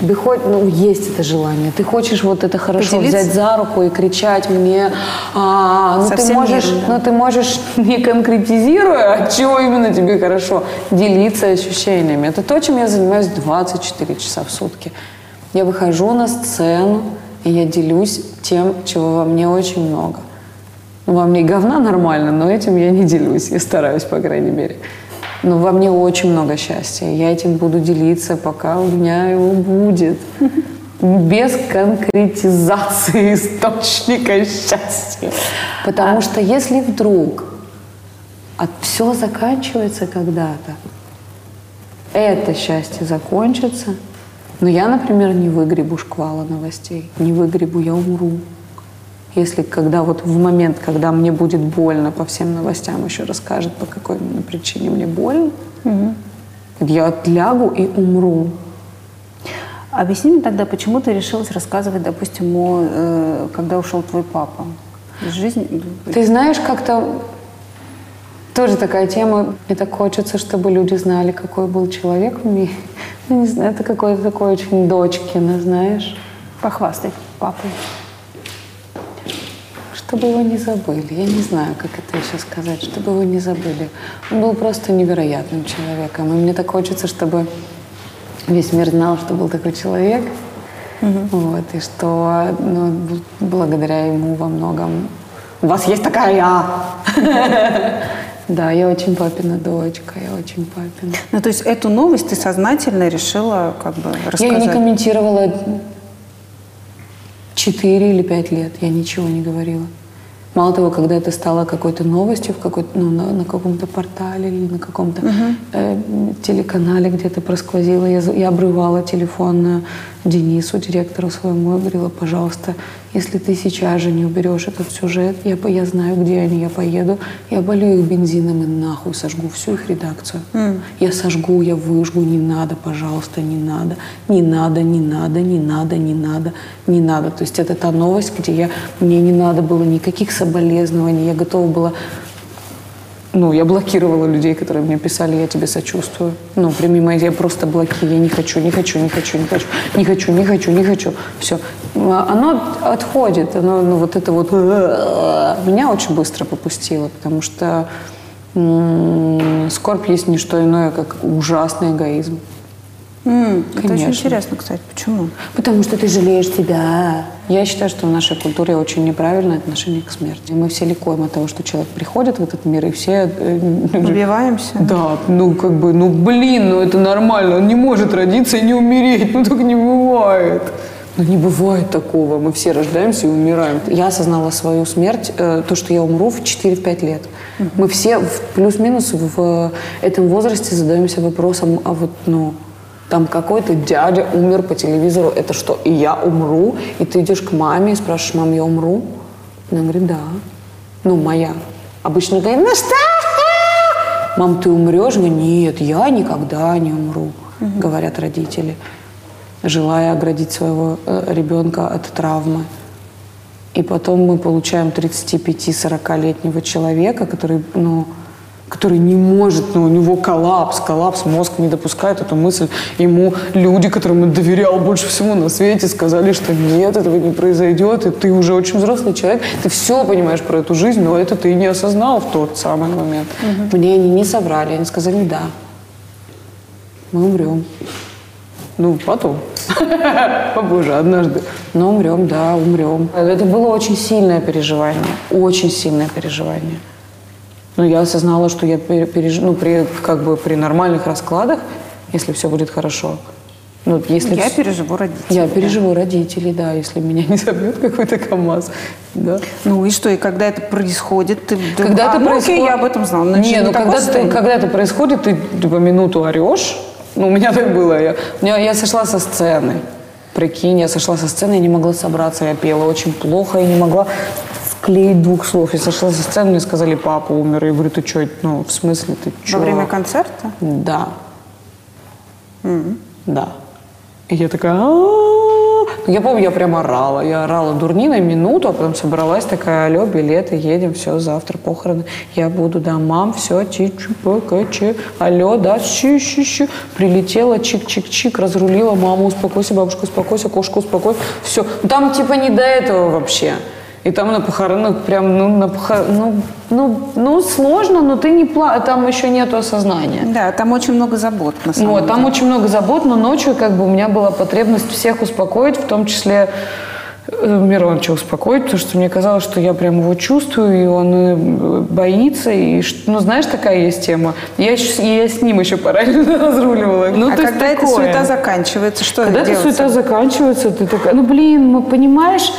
Тебе хоть, ну, есть это желание. Ты хочешь вот это хорошо Поделиться? взять за руку и кричать мне, а, ну Со ты можешь, ну ты можешь, [laughs] не конкретизируя, от чего именно тебе хорошо, делиться ощущениями. Это то, чем я занимаюсь 24 часа в сутки. Я выхожу на сцену, и я делюсь тем, чего во мне очень много. Во мне говна нормально, но этим я не делюсь. Я стараюсь, по крайней мере. Но во мне очень много счастья. Я этим буду делиться, пока у меня его будет. Без конкретизации источника счастья. Потому что если вдруг все заканчивается когда-то, это счастье закончится, но я, например, не выгребу шквала новостей, не выгребу, я умру. Если когда вот в момент, когда мне будет больно по всем новостям, еще расскажет, по какой именно причине мне больно, я отлягу и умру. Объясни мне тогда, почему ты решилась рассказывать, допустим, о, э, когда ушел твой папа? Из жизни... Ты знаешь, как-то тоже такая тема. Мне так хочется, чтобы люди знали, какой был человек в мире. [laughs] Ну, не знаю, это какой-то такой очень дочкино, знаешь. Похвастай папой. Чтобы его не забыли. Я не знаю, как это еще сказать. Чтобы его не забыли. Он был просто невероятным человеком. И мне так хочется, чтобы весь мир знал, что был такой человек. Вот, и что ну, благодаря ему во многом у вас есть такая я. Да, я очень папина дочка, я очень папина. Ну, то есть эту новость ты сознательно решила как бы Я рассказать? ее не комментировала 4 или 5 лет, я ничего не говорила. Мало того, когда это стало какой-то новостью в какой-то, ну, на, на каком-то портале или на каком-то э, телеканале где-то просквозило, я, я обрывала телефон Денису, директору своему, и говорила, пожалуйста, если ты сейчас же не уберешь этот сюжет, я, по- я знаю, где они, я поеду, я болю их бензином и нахуй сожгу всю их редакцию. Я сожгу, я выжгу, не надо, пожалуйста, не надо, не надо, не надо, не надо, не надо, не надо. То есть это та новость, где я, мне не надо было никаких соболезнований, я готова была ну, я блокировала людей, которые мне писали, я тебе сочувствую. Ну, прими мои, я просто блокирую, я не хочу, не хочу, не хочу, не хочу, не хочу, не хочу, не хочу. Все. Оно отходит, оно, ну, вот это вот меня очень быстро попустило, потому что м, скорбь есть не что иное, как ужасный эгоизм. М, Это очень интересно, кстати. Почему? Потому что ты жалеешь себя. Я считаю, что в нашей культуре очень неправильное отношение к смерти. Мы все ликуем от того, что человек приходит в этот мир, и все... э, Убиваемся? Да, ну как бы, ну блин, ну это нормально. Он не может родиться и не умереть. [laughs] Ну так не бывает. Ну не бывает такого. Мы все рождаемся и умираем. Я осознала свою смерть, э, то, что я умру в 4-5 лет. Мы все плюс-минус в этом возрасте задаемся вопросом, а вот, ну, там какой-то дядя умер по телевизору, это что, и я умру? И ты идешь к маме и спрашиваешь, мам, я умру? Она говорит, да. Ну, моя. Обычно говорит, ну что? Мам, ты умрешь? Я говорю, нет, я никогда не умру, говорят родители, желая оградить своего э, ребенка от травмы. И потом мы получаем 35-40-летнего человека, который, ну, который не может, ну, у него коллапс, коллапс, мозг не допускает эту мысль. Ему люди, которым он доверял больше всего на свете, сказали, что нет, этого не произойдет, и ты уже очень взрослый человек, ты все понимаешь про эту жизнь, но это ты не осознал в тот самый момент. Мне они не соврали, они сказали, да, мы умрем. Ну, потом. [laughs] Побоже, однажды. Но умрем, да, умрем. Это было очень сильное переживание. Очень сильное переживание. Но я осознала, что я пере- переж- ну, при, как бы при нормальных раскладах, если все будет хорошо. Ну, если Я переживу родителей. Я переживу родителей, да, если меня [laughs] не собьет какой-то КАМАЗ. Да. Ну и что, и когда это происходит, ты... Когда а, это ну, окей, происходит... я об этом знала. Не, ну когда, ты- когда это происходит, ты типа минуту орешь. Ну, у меня так было. Я, меня- я сошла со сцены. Прикинь, я сошла со сцены, я не могла собраться. Я пела очень плохо, я не могла вклеить двух слов. Я сошла со сцены, мне сказали, папа умер. Я говорю, ты что, ну, в смысле, ты что? Во время концерта? Да. Да. И я такая... Ну, Я помню, я прям орала. Я орала дурниной минуту, а потом собралась такая, алло, билеты, едем, все, завтра похороны. Я буду, да, мам, все, чичу, покаче, алло, да, щи, щи, щи. Прилетела, чик-чик-чик, разрулила, мама, успокойся, бабушка, успокойся, кошка, успокойся. Все. Там типа не до этого вообще. И там на похоронах прям, ну, на похор... ну, ну, ну, сложно, но ты не пла... там еще нету осознания. Да, там очень много забот, на самом Вот, там деле. очень много забот, но ночью как бы у меня была потребность всех успокоить, в том числе э, Миронча успокоить, потому что мне казалось, что я прям его чувствую, и он э, боится, и, ну, знаешь, такая есть тема. Я, щ- я с ним еще параллельно [laughs] разруливала. Ну, а то когда эта суета заканчивается, что Когда эта суета заканчивается, ты такая, ну, блин, ну, понимаешь,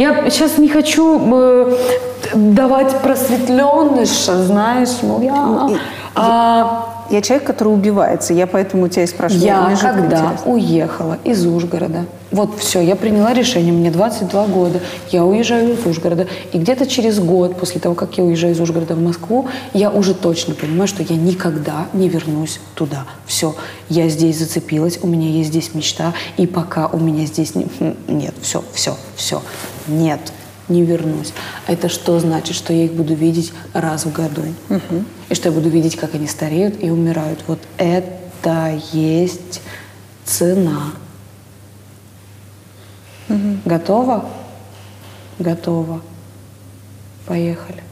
я сейчас не хочу э, давать просветленность, знаешь, мол, я... а, Я человек, который убивается. Я поэтому тебя и спрашиваю. Я когда интересно. уехала из Ужгорода, вот все, я приняла решение, мне 22 года, я уезжаю из Ужгорода, и где-то через год после того, как я уезжаю из Ужгорода в Москву, я уже точно понимаю, что я никогда не вернусь туда. Все, я здесь зацепилась, у меня есть здесь мечта, и пока у меня здесь не- хм, нет, все, все, все, нет, не вернусь. Это что значит, что я их буду видеть раз в году, и что я буду видеть, как они стареют и умирают. Вот это есть цена. Готова? Готова. Поехали.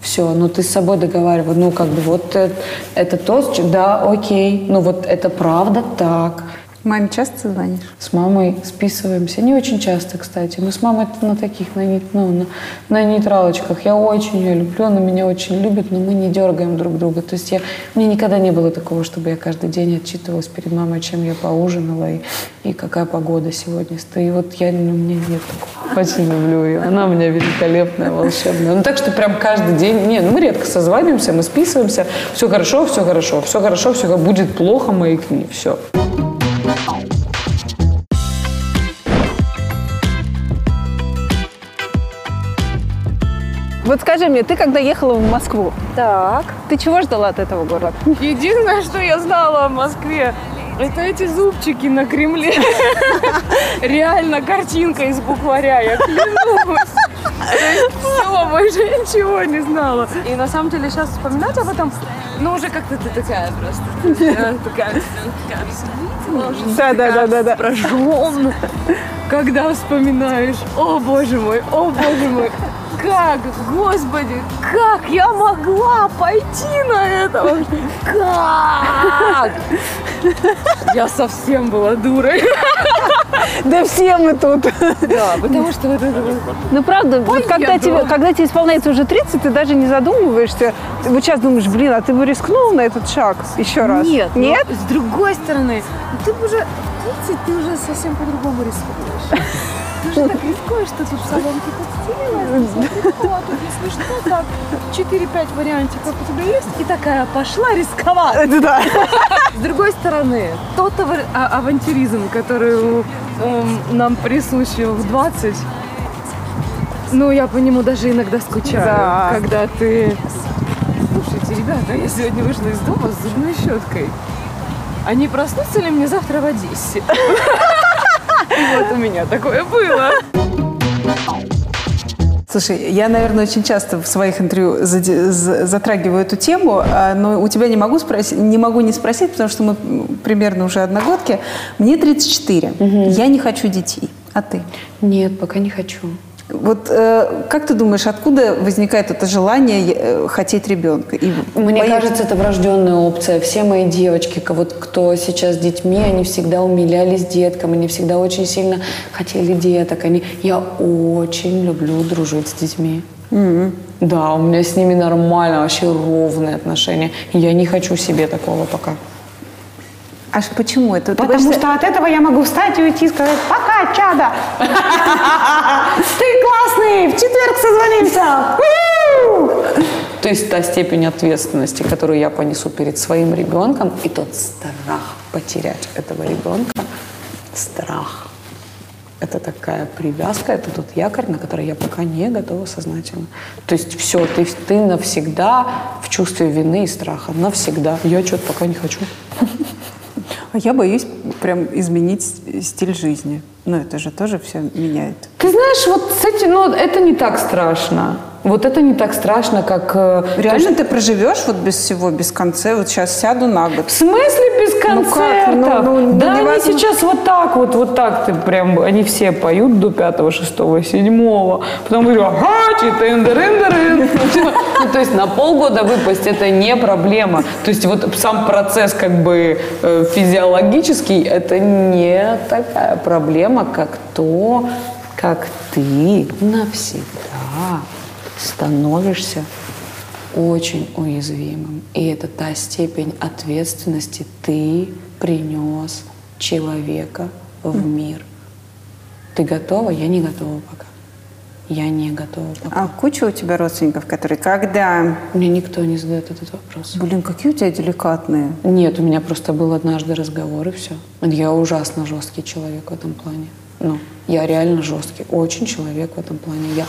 Все, ну ты с собой договаривай. Ну, как бы вот э- это то, да, окей. Ну, вот это правда так. Маме часто звонишь? С мамой списываемся. Не очень часто, кстати. Мы с мамой на таких, на, ну, на, на нейтралочках. Я очень ее люблю, она меня очень любит, но мы не дергаем друг друга. То есть я, меня никогда не было такого, чтобы я каждый день отчитывалась перед мамой, чем я поужинала и, и какая погода сегодня стоит. И вот я, у меня нет такого. Очень люблю ее. Она у меня великолепная, волшебная. Ну так что прям каждый день, не, ну мы редко созваниваемся, мы списываемся. Все хорошо, все хорошо, все хорошо, все будет плохо, маякни, все. Вот скажи мне, ты когда ехала в Москву, Так. ты чего ждала от этого города? Единственное, что я знала о Москве, это эти зубчики на Кремле. [laughs] Реально картинка из букваря, я клянусь. Все, больше ничего не знала. И на самом деле сейчас вспоминать об этом, ну уже как-то ты такая просто. Такая, Да, да, да, да, да. прожженная. Когда вспоминаешь, о боже мой, о боже мой, как, господи, как я могла пойти на это? Как? Я совсем была дурой. Да все мы тут. Да, потому что вот это Ну правда, вот когда тебе, когда тебе исполняется уже 30, ты даже не задумываешься. Вот сейчас думаешь, блин, а ты бы рискнул на этот шаг еще раз? Нет, Нет? с другой стороны, ты бы уже 30, ты уже совсем по-другому рискуешь. Ты же так рискуешь, что тут в салонке подстелилась, вот, тут если что, так, 4-5 вариантиков у тебя есть, и такая пошла рисковать. [laughs] Да. С другой стороны, тот а- авантюризм, который эм, нам присущ в 20, ну, я по нему даже иногда скучаю, Да. когда ты... Слушайте, ребята, я сегодня вышла из дома с зубной щеткой. Не проснуться ли мне завтра в Одессе? [laughs] Вот у меня такое было. Слушай, я, наверное, очень часто в своих интервью затрагиваю эту тему, а, но у тебя не могу спросить, не могу не спросить, потому что мы примерно уже одногодки. Мне 34. Я не хочу детей. А ты? Нет, пока не хочу. Вот э, как ты думаешь, откуда возникает это желание э, хотеть ребенка? И Мне поехать? кажется, это врожденная опция. Все мои девочки, вот кто сейчас с детьми, они всегда умилялись деткам, они всегда очень сильно хотели деток. Они... Я очень люблю дружить с детьми. Да, у меня с ними нормально, вообще ровные отношения. Я не хочу себе такого пока. Аж почему это? Ты Потому боишься- что от этого я могу встать и уйти и сказать «Пока, чада! [laughs] Ты классный! В четверг созвонимся!» У-у-у!» То есть та степень ответственности, которую я понесу перед своим ребенком, и тот страх потерять этого ребенка, страх. Это такая привязка, это тот якорь, на который я пока не готова сознательно. То есть все, ты, ты навсегда в чувстве вины и страха. Навсегда. Я что-то пока не хочу. Я боюсь прям изменить стиль жизни. Но это же тоже все меняет. Ты знаешь, вот с этим, ну, это не так страшно. Вот это не так страшно, как... э, Реально ты проживешь вот без всего, без конца? Вот сейчас сяду на год. В смысле без Ну как? концертов? Ну, ну, ну, да, они невозможно. сейчас вот так вот, вот так ты прям, они все поют до пятого, шестого, седьмого. Потом говорю, ага, дырын Ну, то есть на полгода выпасть это не проблема. То есть вот сам процесс как бы э, физиологический, это не такая проблема, как то, как ты навсегда становишься очень уязвимым. И это та степень ответственности ты принес человека в мир. Ты готова? Я не готова пока. я не готова. пока. А куча у тебя родственников, которые когда... Мне никто не задает этот вопрос. Блин, какие у тебя деликатные. Нет, у меня просто был однажды разговор и все. Я ужасно жесткий человек в этом плане. Ну, я реально жесткий, очень человек в этом плане. Я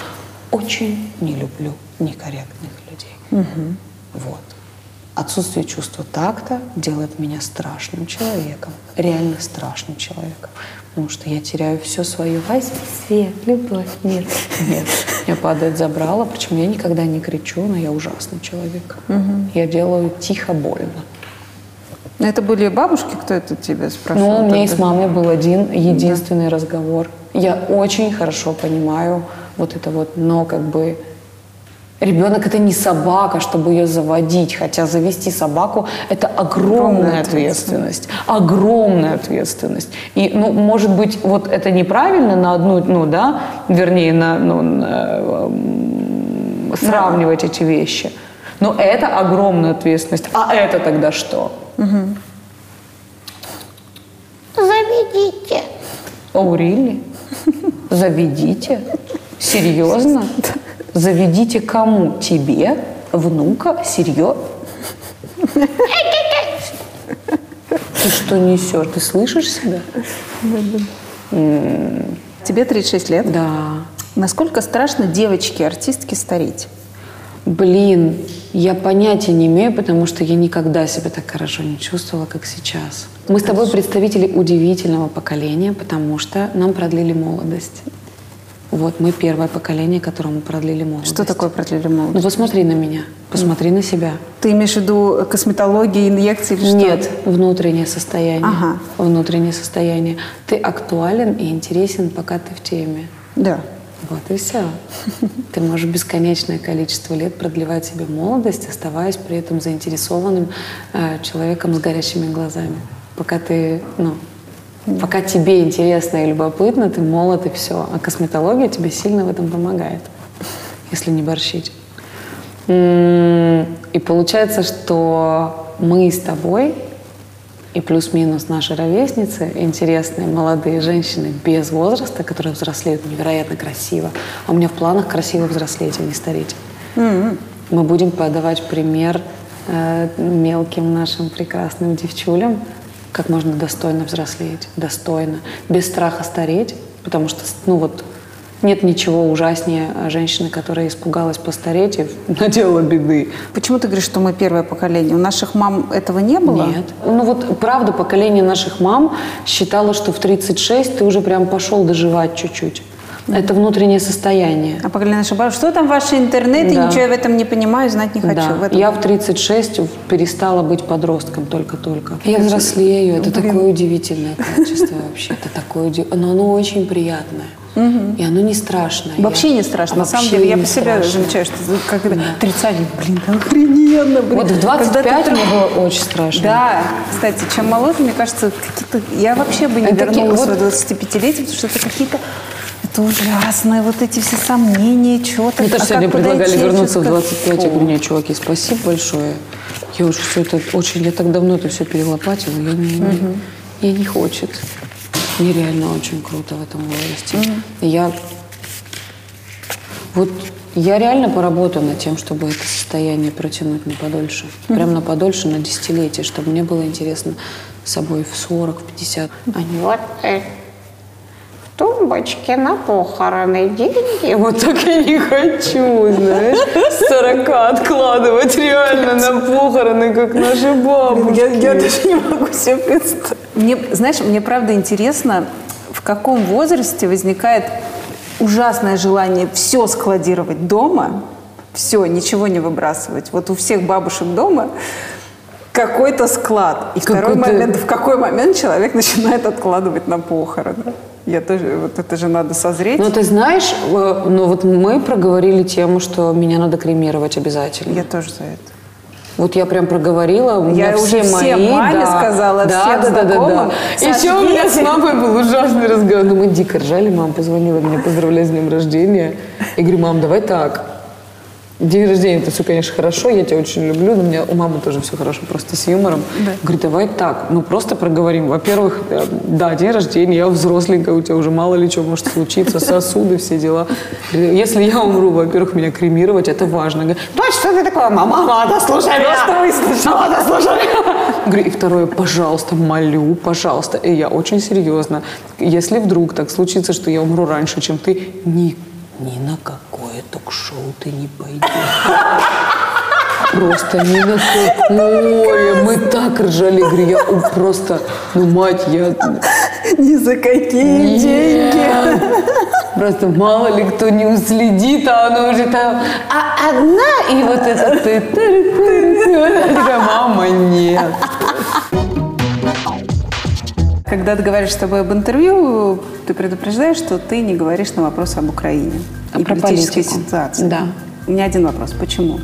очень не люблю некорректных людей. Вот. Отсутствие чувства такта делает меня страшным человеком, реально страшным человеком. Потому что я теряю все свое. Ай, свет, любовь, мир. Нет, мне падает забрало, причем я никогда не кричу, но я ужасный человек. Я делаю тихо, больно. Ну, Это были бабушки, кто это тебя спрашивал? Ну, у меня и с мамой был один единственный разговор. Я очень хорошо понимаю вот это вот, но как бы ребенок это не собака, чтобы ее заводить, хотя завести собаку это огромная ответственность, огромная ответственность. И, ну, может быть, вот это неправильно на одну, ну, да, вернее, на, ну, на, эм, сравнивать эти вещи. Но это огромная ответственность. А это тогда что? Заведите. О, really? Заведите? Серьезно? Заведите кому? Тебе? Внука? Серьезно? Ты что несешь? Ты слышишь себя? Тебе 36 лет. Да. Насколько страшно девочке-артистке стареть? Блин, я понятия не имею, потому что я никогда себя так хорошо не чувствовала, как сейчас. Мы с тобой представители удивительного поколения, потому что нам продлили молодость. Вот мы первое поколение, которому продлили молодость. Что такое продлили Ну молодость? посмотри на меня, посмотри на себя. Ты имеешь в виду косметология, инъекции или что? Нет, внутреннее состояние. Ага. Внутреннее состояние. Ты актуален и интересен, пока ты в теме. Да. Вот и все. [laughs] Ты можешь бесконечное количество лет продлевать себе молодость, оставаясь при этом заинтересованным э, человеком с горящими глазами. Пока ты, ну, пока тебе интересно и любопытно, ты молод и все. А косметология тебе сильно в этом помогает, [laughs] если не борщить. И получается, что мы с тобой и плюс-минус наши ровесницы, интересные молодые женщины без возраста, которые взрослеют невероятно красиво. А у меня в планах красиво взрослеть, а не стареть. Мы будем подавать пример э, мелким нашим прекрасным девчулям, как можно достойно взрослеть, достойно, без страха стареть, потому что, ну вот, нет ничего ужаснее женщины, которая испугалась постареть и [laughs] наделала беды. Почему ты говоришь, что мы первое поколение? У наших мам этого не было? Нет. Ну вот правда, поколение наших мам считало, что в 36 ты уже прям пошел доживать чуть-чуть. Это внутреннее состояние. А наших бабушек, что там ваши интернеты, Да. ничего я в этом не понимаю, знать не хочу. Да. В этом- Я в 36 перестала быть подростком только-только. Я взрослею. Это Блин. такое удивительное качество вообще. Это такое Но оно очень приятное. И оно не страшное. Вообще Я- не страшно. На самом деле, я по себе страшно. замечаю, что когда 30 блин, да охрененно, блин. Вот в Когда ты 25 вдруг- мне было очень страшно. Да, кстати, чем моложе, мне кажется. Я вообще бы не Это вернулась вот- в 25-летие, потому что это какие-то... Это ужасные вот эти все сомнения, что-то. Мне тоже а сегодня предлагали вернуться в как- 25. Я говорю, нет, чуваки, спасибо большое. Я уже все это очень, я так давно это все перелопатила, я не, не- я не хочет. Мне реально очень круто в этом возрасте. И Я вот я реально поработаю над тем, чтобы это состояние протянуть на подольше. Прям на подольше, на десятилетие, чтобы мне было интересно с собой в 40, в 50. А не Вот тумбочке на похороны деньги. Вот так я не хочу, знаешь, с 40 откладывать реально на похороны, как наши бабушки. Я, я даже не могу себе представить. Мне, знаешь, мне правда интересно, в каком возрасте возникает ужасное желание все складировать дома, все, ничего не выбрасывать. Вот у всех бабушек дома какой-то склад. И второй Какой-то- момент, в какой момент человек [laughs] начинает откладывать на похороны. Я тоже, вот это же надо созреть. Ну, ты знаешь, э, ну вот мы проговорили тему, что меня надо кремировать обязательно. Я тоже за это. Вот я прям проговорила. Я уже все всем мои, маме да, сказала, да, всем да, да, да, да. Еще у меня с мамой был ужасный разговор. Ну, мы дико ржали, мама позвонила меня поздравлять с днем рождения. Я говорю, мам, давай так. День рождения это все, конечно, хорошо, я тебя очень люблю, но у меня у мамы тоже все хорошо, просто с юмором. Говорит, давай так, ну просто проговорим. Во-первых, э, да, день рождения, я взросленькая, у тебя уже мало ли что может случиться, [laughs] сосуды, все дела. Если я умру, во-первых, меня кремировать, это важно. Точно, что ты такое? Мама, мама, да слушай Просто. Мама, да слушай. [laughs] Говорю, и второе, пожалуйста, молю, пожалуйста. И я очень серьезно. Если вдруг так случится, что я умру раньше, чем ты, ни, ни на какое ток-шоу ты не пойдешь. Просто ни на какое. Мы так ржали. Говорю, я просто, ну, мать, я... Ни за какие деньги. Просто мало ли кто не уследит, а оно уже там, а одна, и вот это ты, ты, ты, ты. Мама, нет. Когда договариваешься с тобой об интервью, ты предупреждаешь, что ты не говоришь на вопрос об Украине А и про политической политику. ситуации. Да. У меня один вопрос. Почему?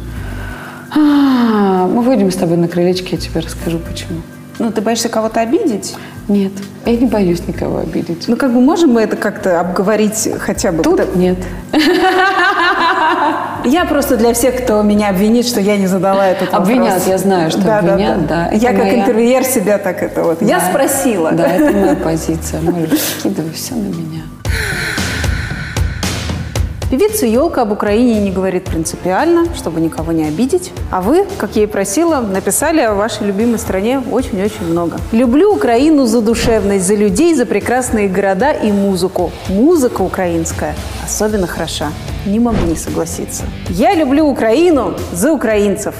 А, мы выйдем с тобой на крылечке, я тебе расскажу, почему. Ну, ты боишься кого-то обидеть? Нет, я не боюсь никого обидеть. Ну, как бы можем мы это как-то обговорить хотя бы? Тут нет. [laughs] Я просто для всех, кто меня обвинит, что я не задала этот вопрос. Обвинят, я знаю, что Да, да, обвинят, да. Я Это как моя- интервьюер себя так это вот. Я Да. спросила. Да, это моя позиция. Можешь скидывай все на меня. Певица Елка об Украине не говорит принципиально, чтобы никого не обидеть. А вы, как я и просила, написали о вашей любимой стране очень-очень много. Люблю Украину за душевность, за людей, за прекрасные города и музыку. Музыка украинская особенно хороша. Не могу не согласиться. Я люблю Украину за украинцев.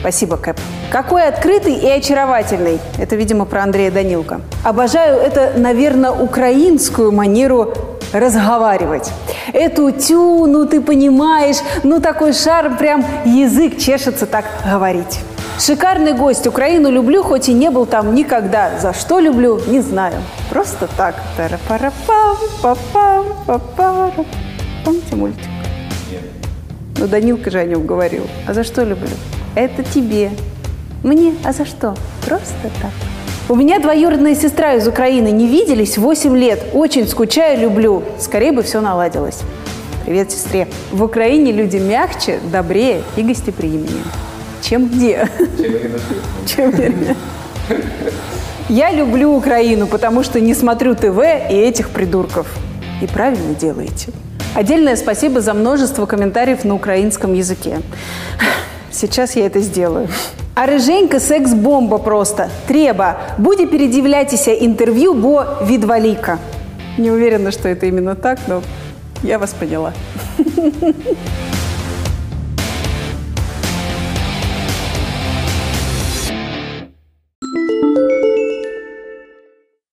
Спасибо, Кэп. Какой открытый и очаровательный. Это, видимо, про Андрея Данилко. Обожаю это, наверное, украинскую манеру разговаривать. Эту тю, ну ты понимаешь, ну такой шар, прям язык чешется так говорить. Шикарный гость. Украину люблю, хоть и не был там никогда. За что люблю, не знаю. Просто так. Помните мультик? Ну, Данилка же о нем говорил. А за что люблю? Это тебе. Мне? А за что? Просто так. У меня двоюродная сестра из Украины. Не виделись 8 лет. Очень скучаю, люблю. Скорее бы все наладилось. Привет, сестре. В Украине люди мягче, добрее и гостеприимнее. Чем где? Чем где? [laughs] Я люблю Украину, потому что не смотрю ТВ и этих придурков. И правильно делаете. Отдельное спасибо за множество комментариев на украинском языке. Сейчас я это сделаю. А рыженька секс-бомба просто. Треба. Буде передивляйтеся интервью, бо відваліка. Не уверена, что это именно так, но я вас поняла. [laughs]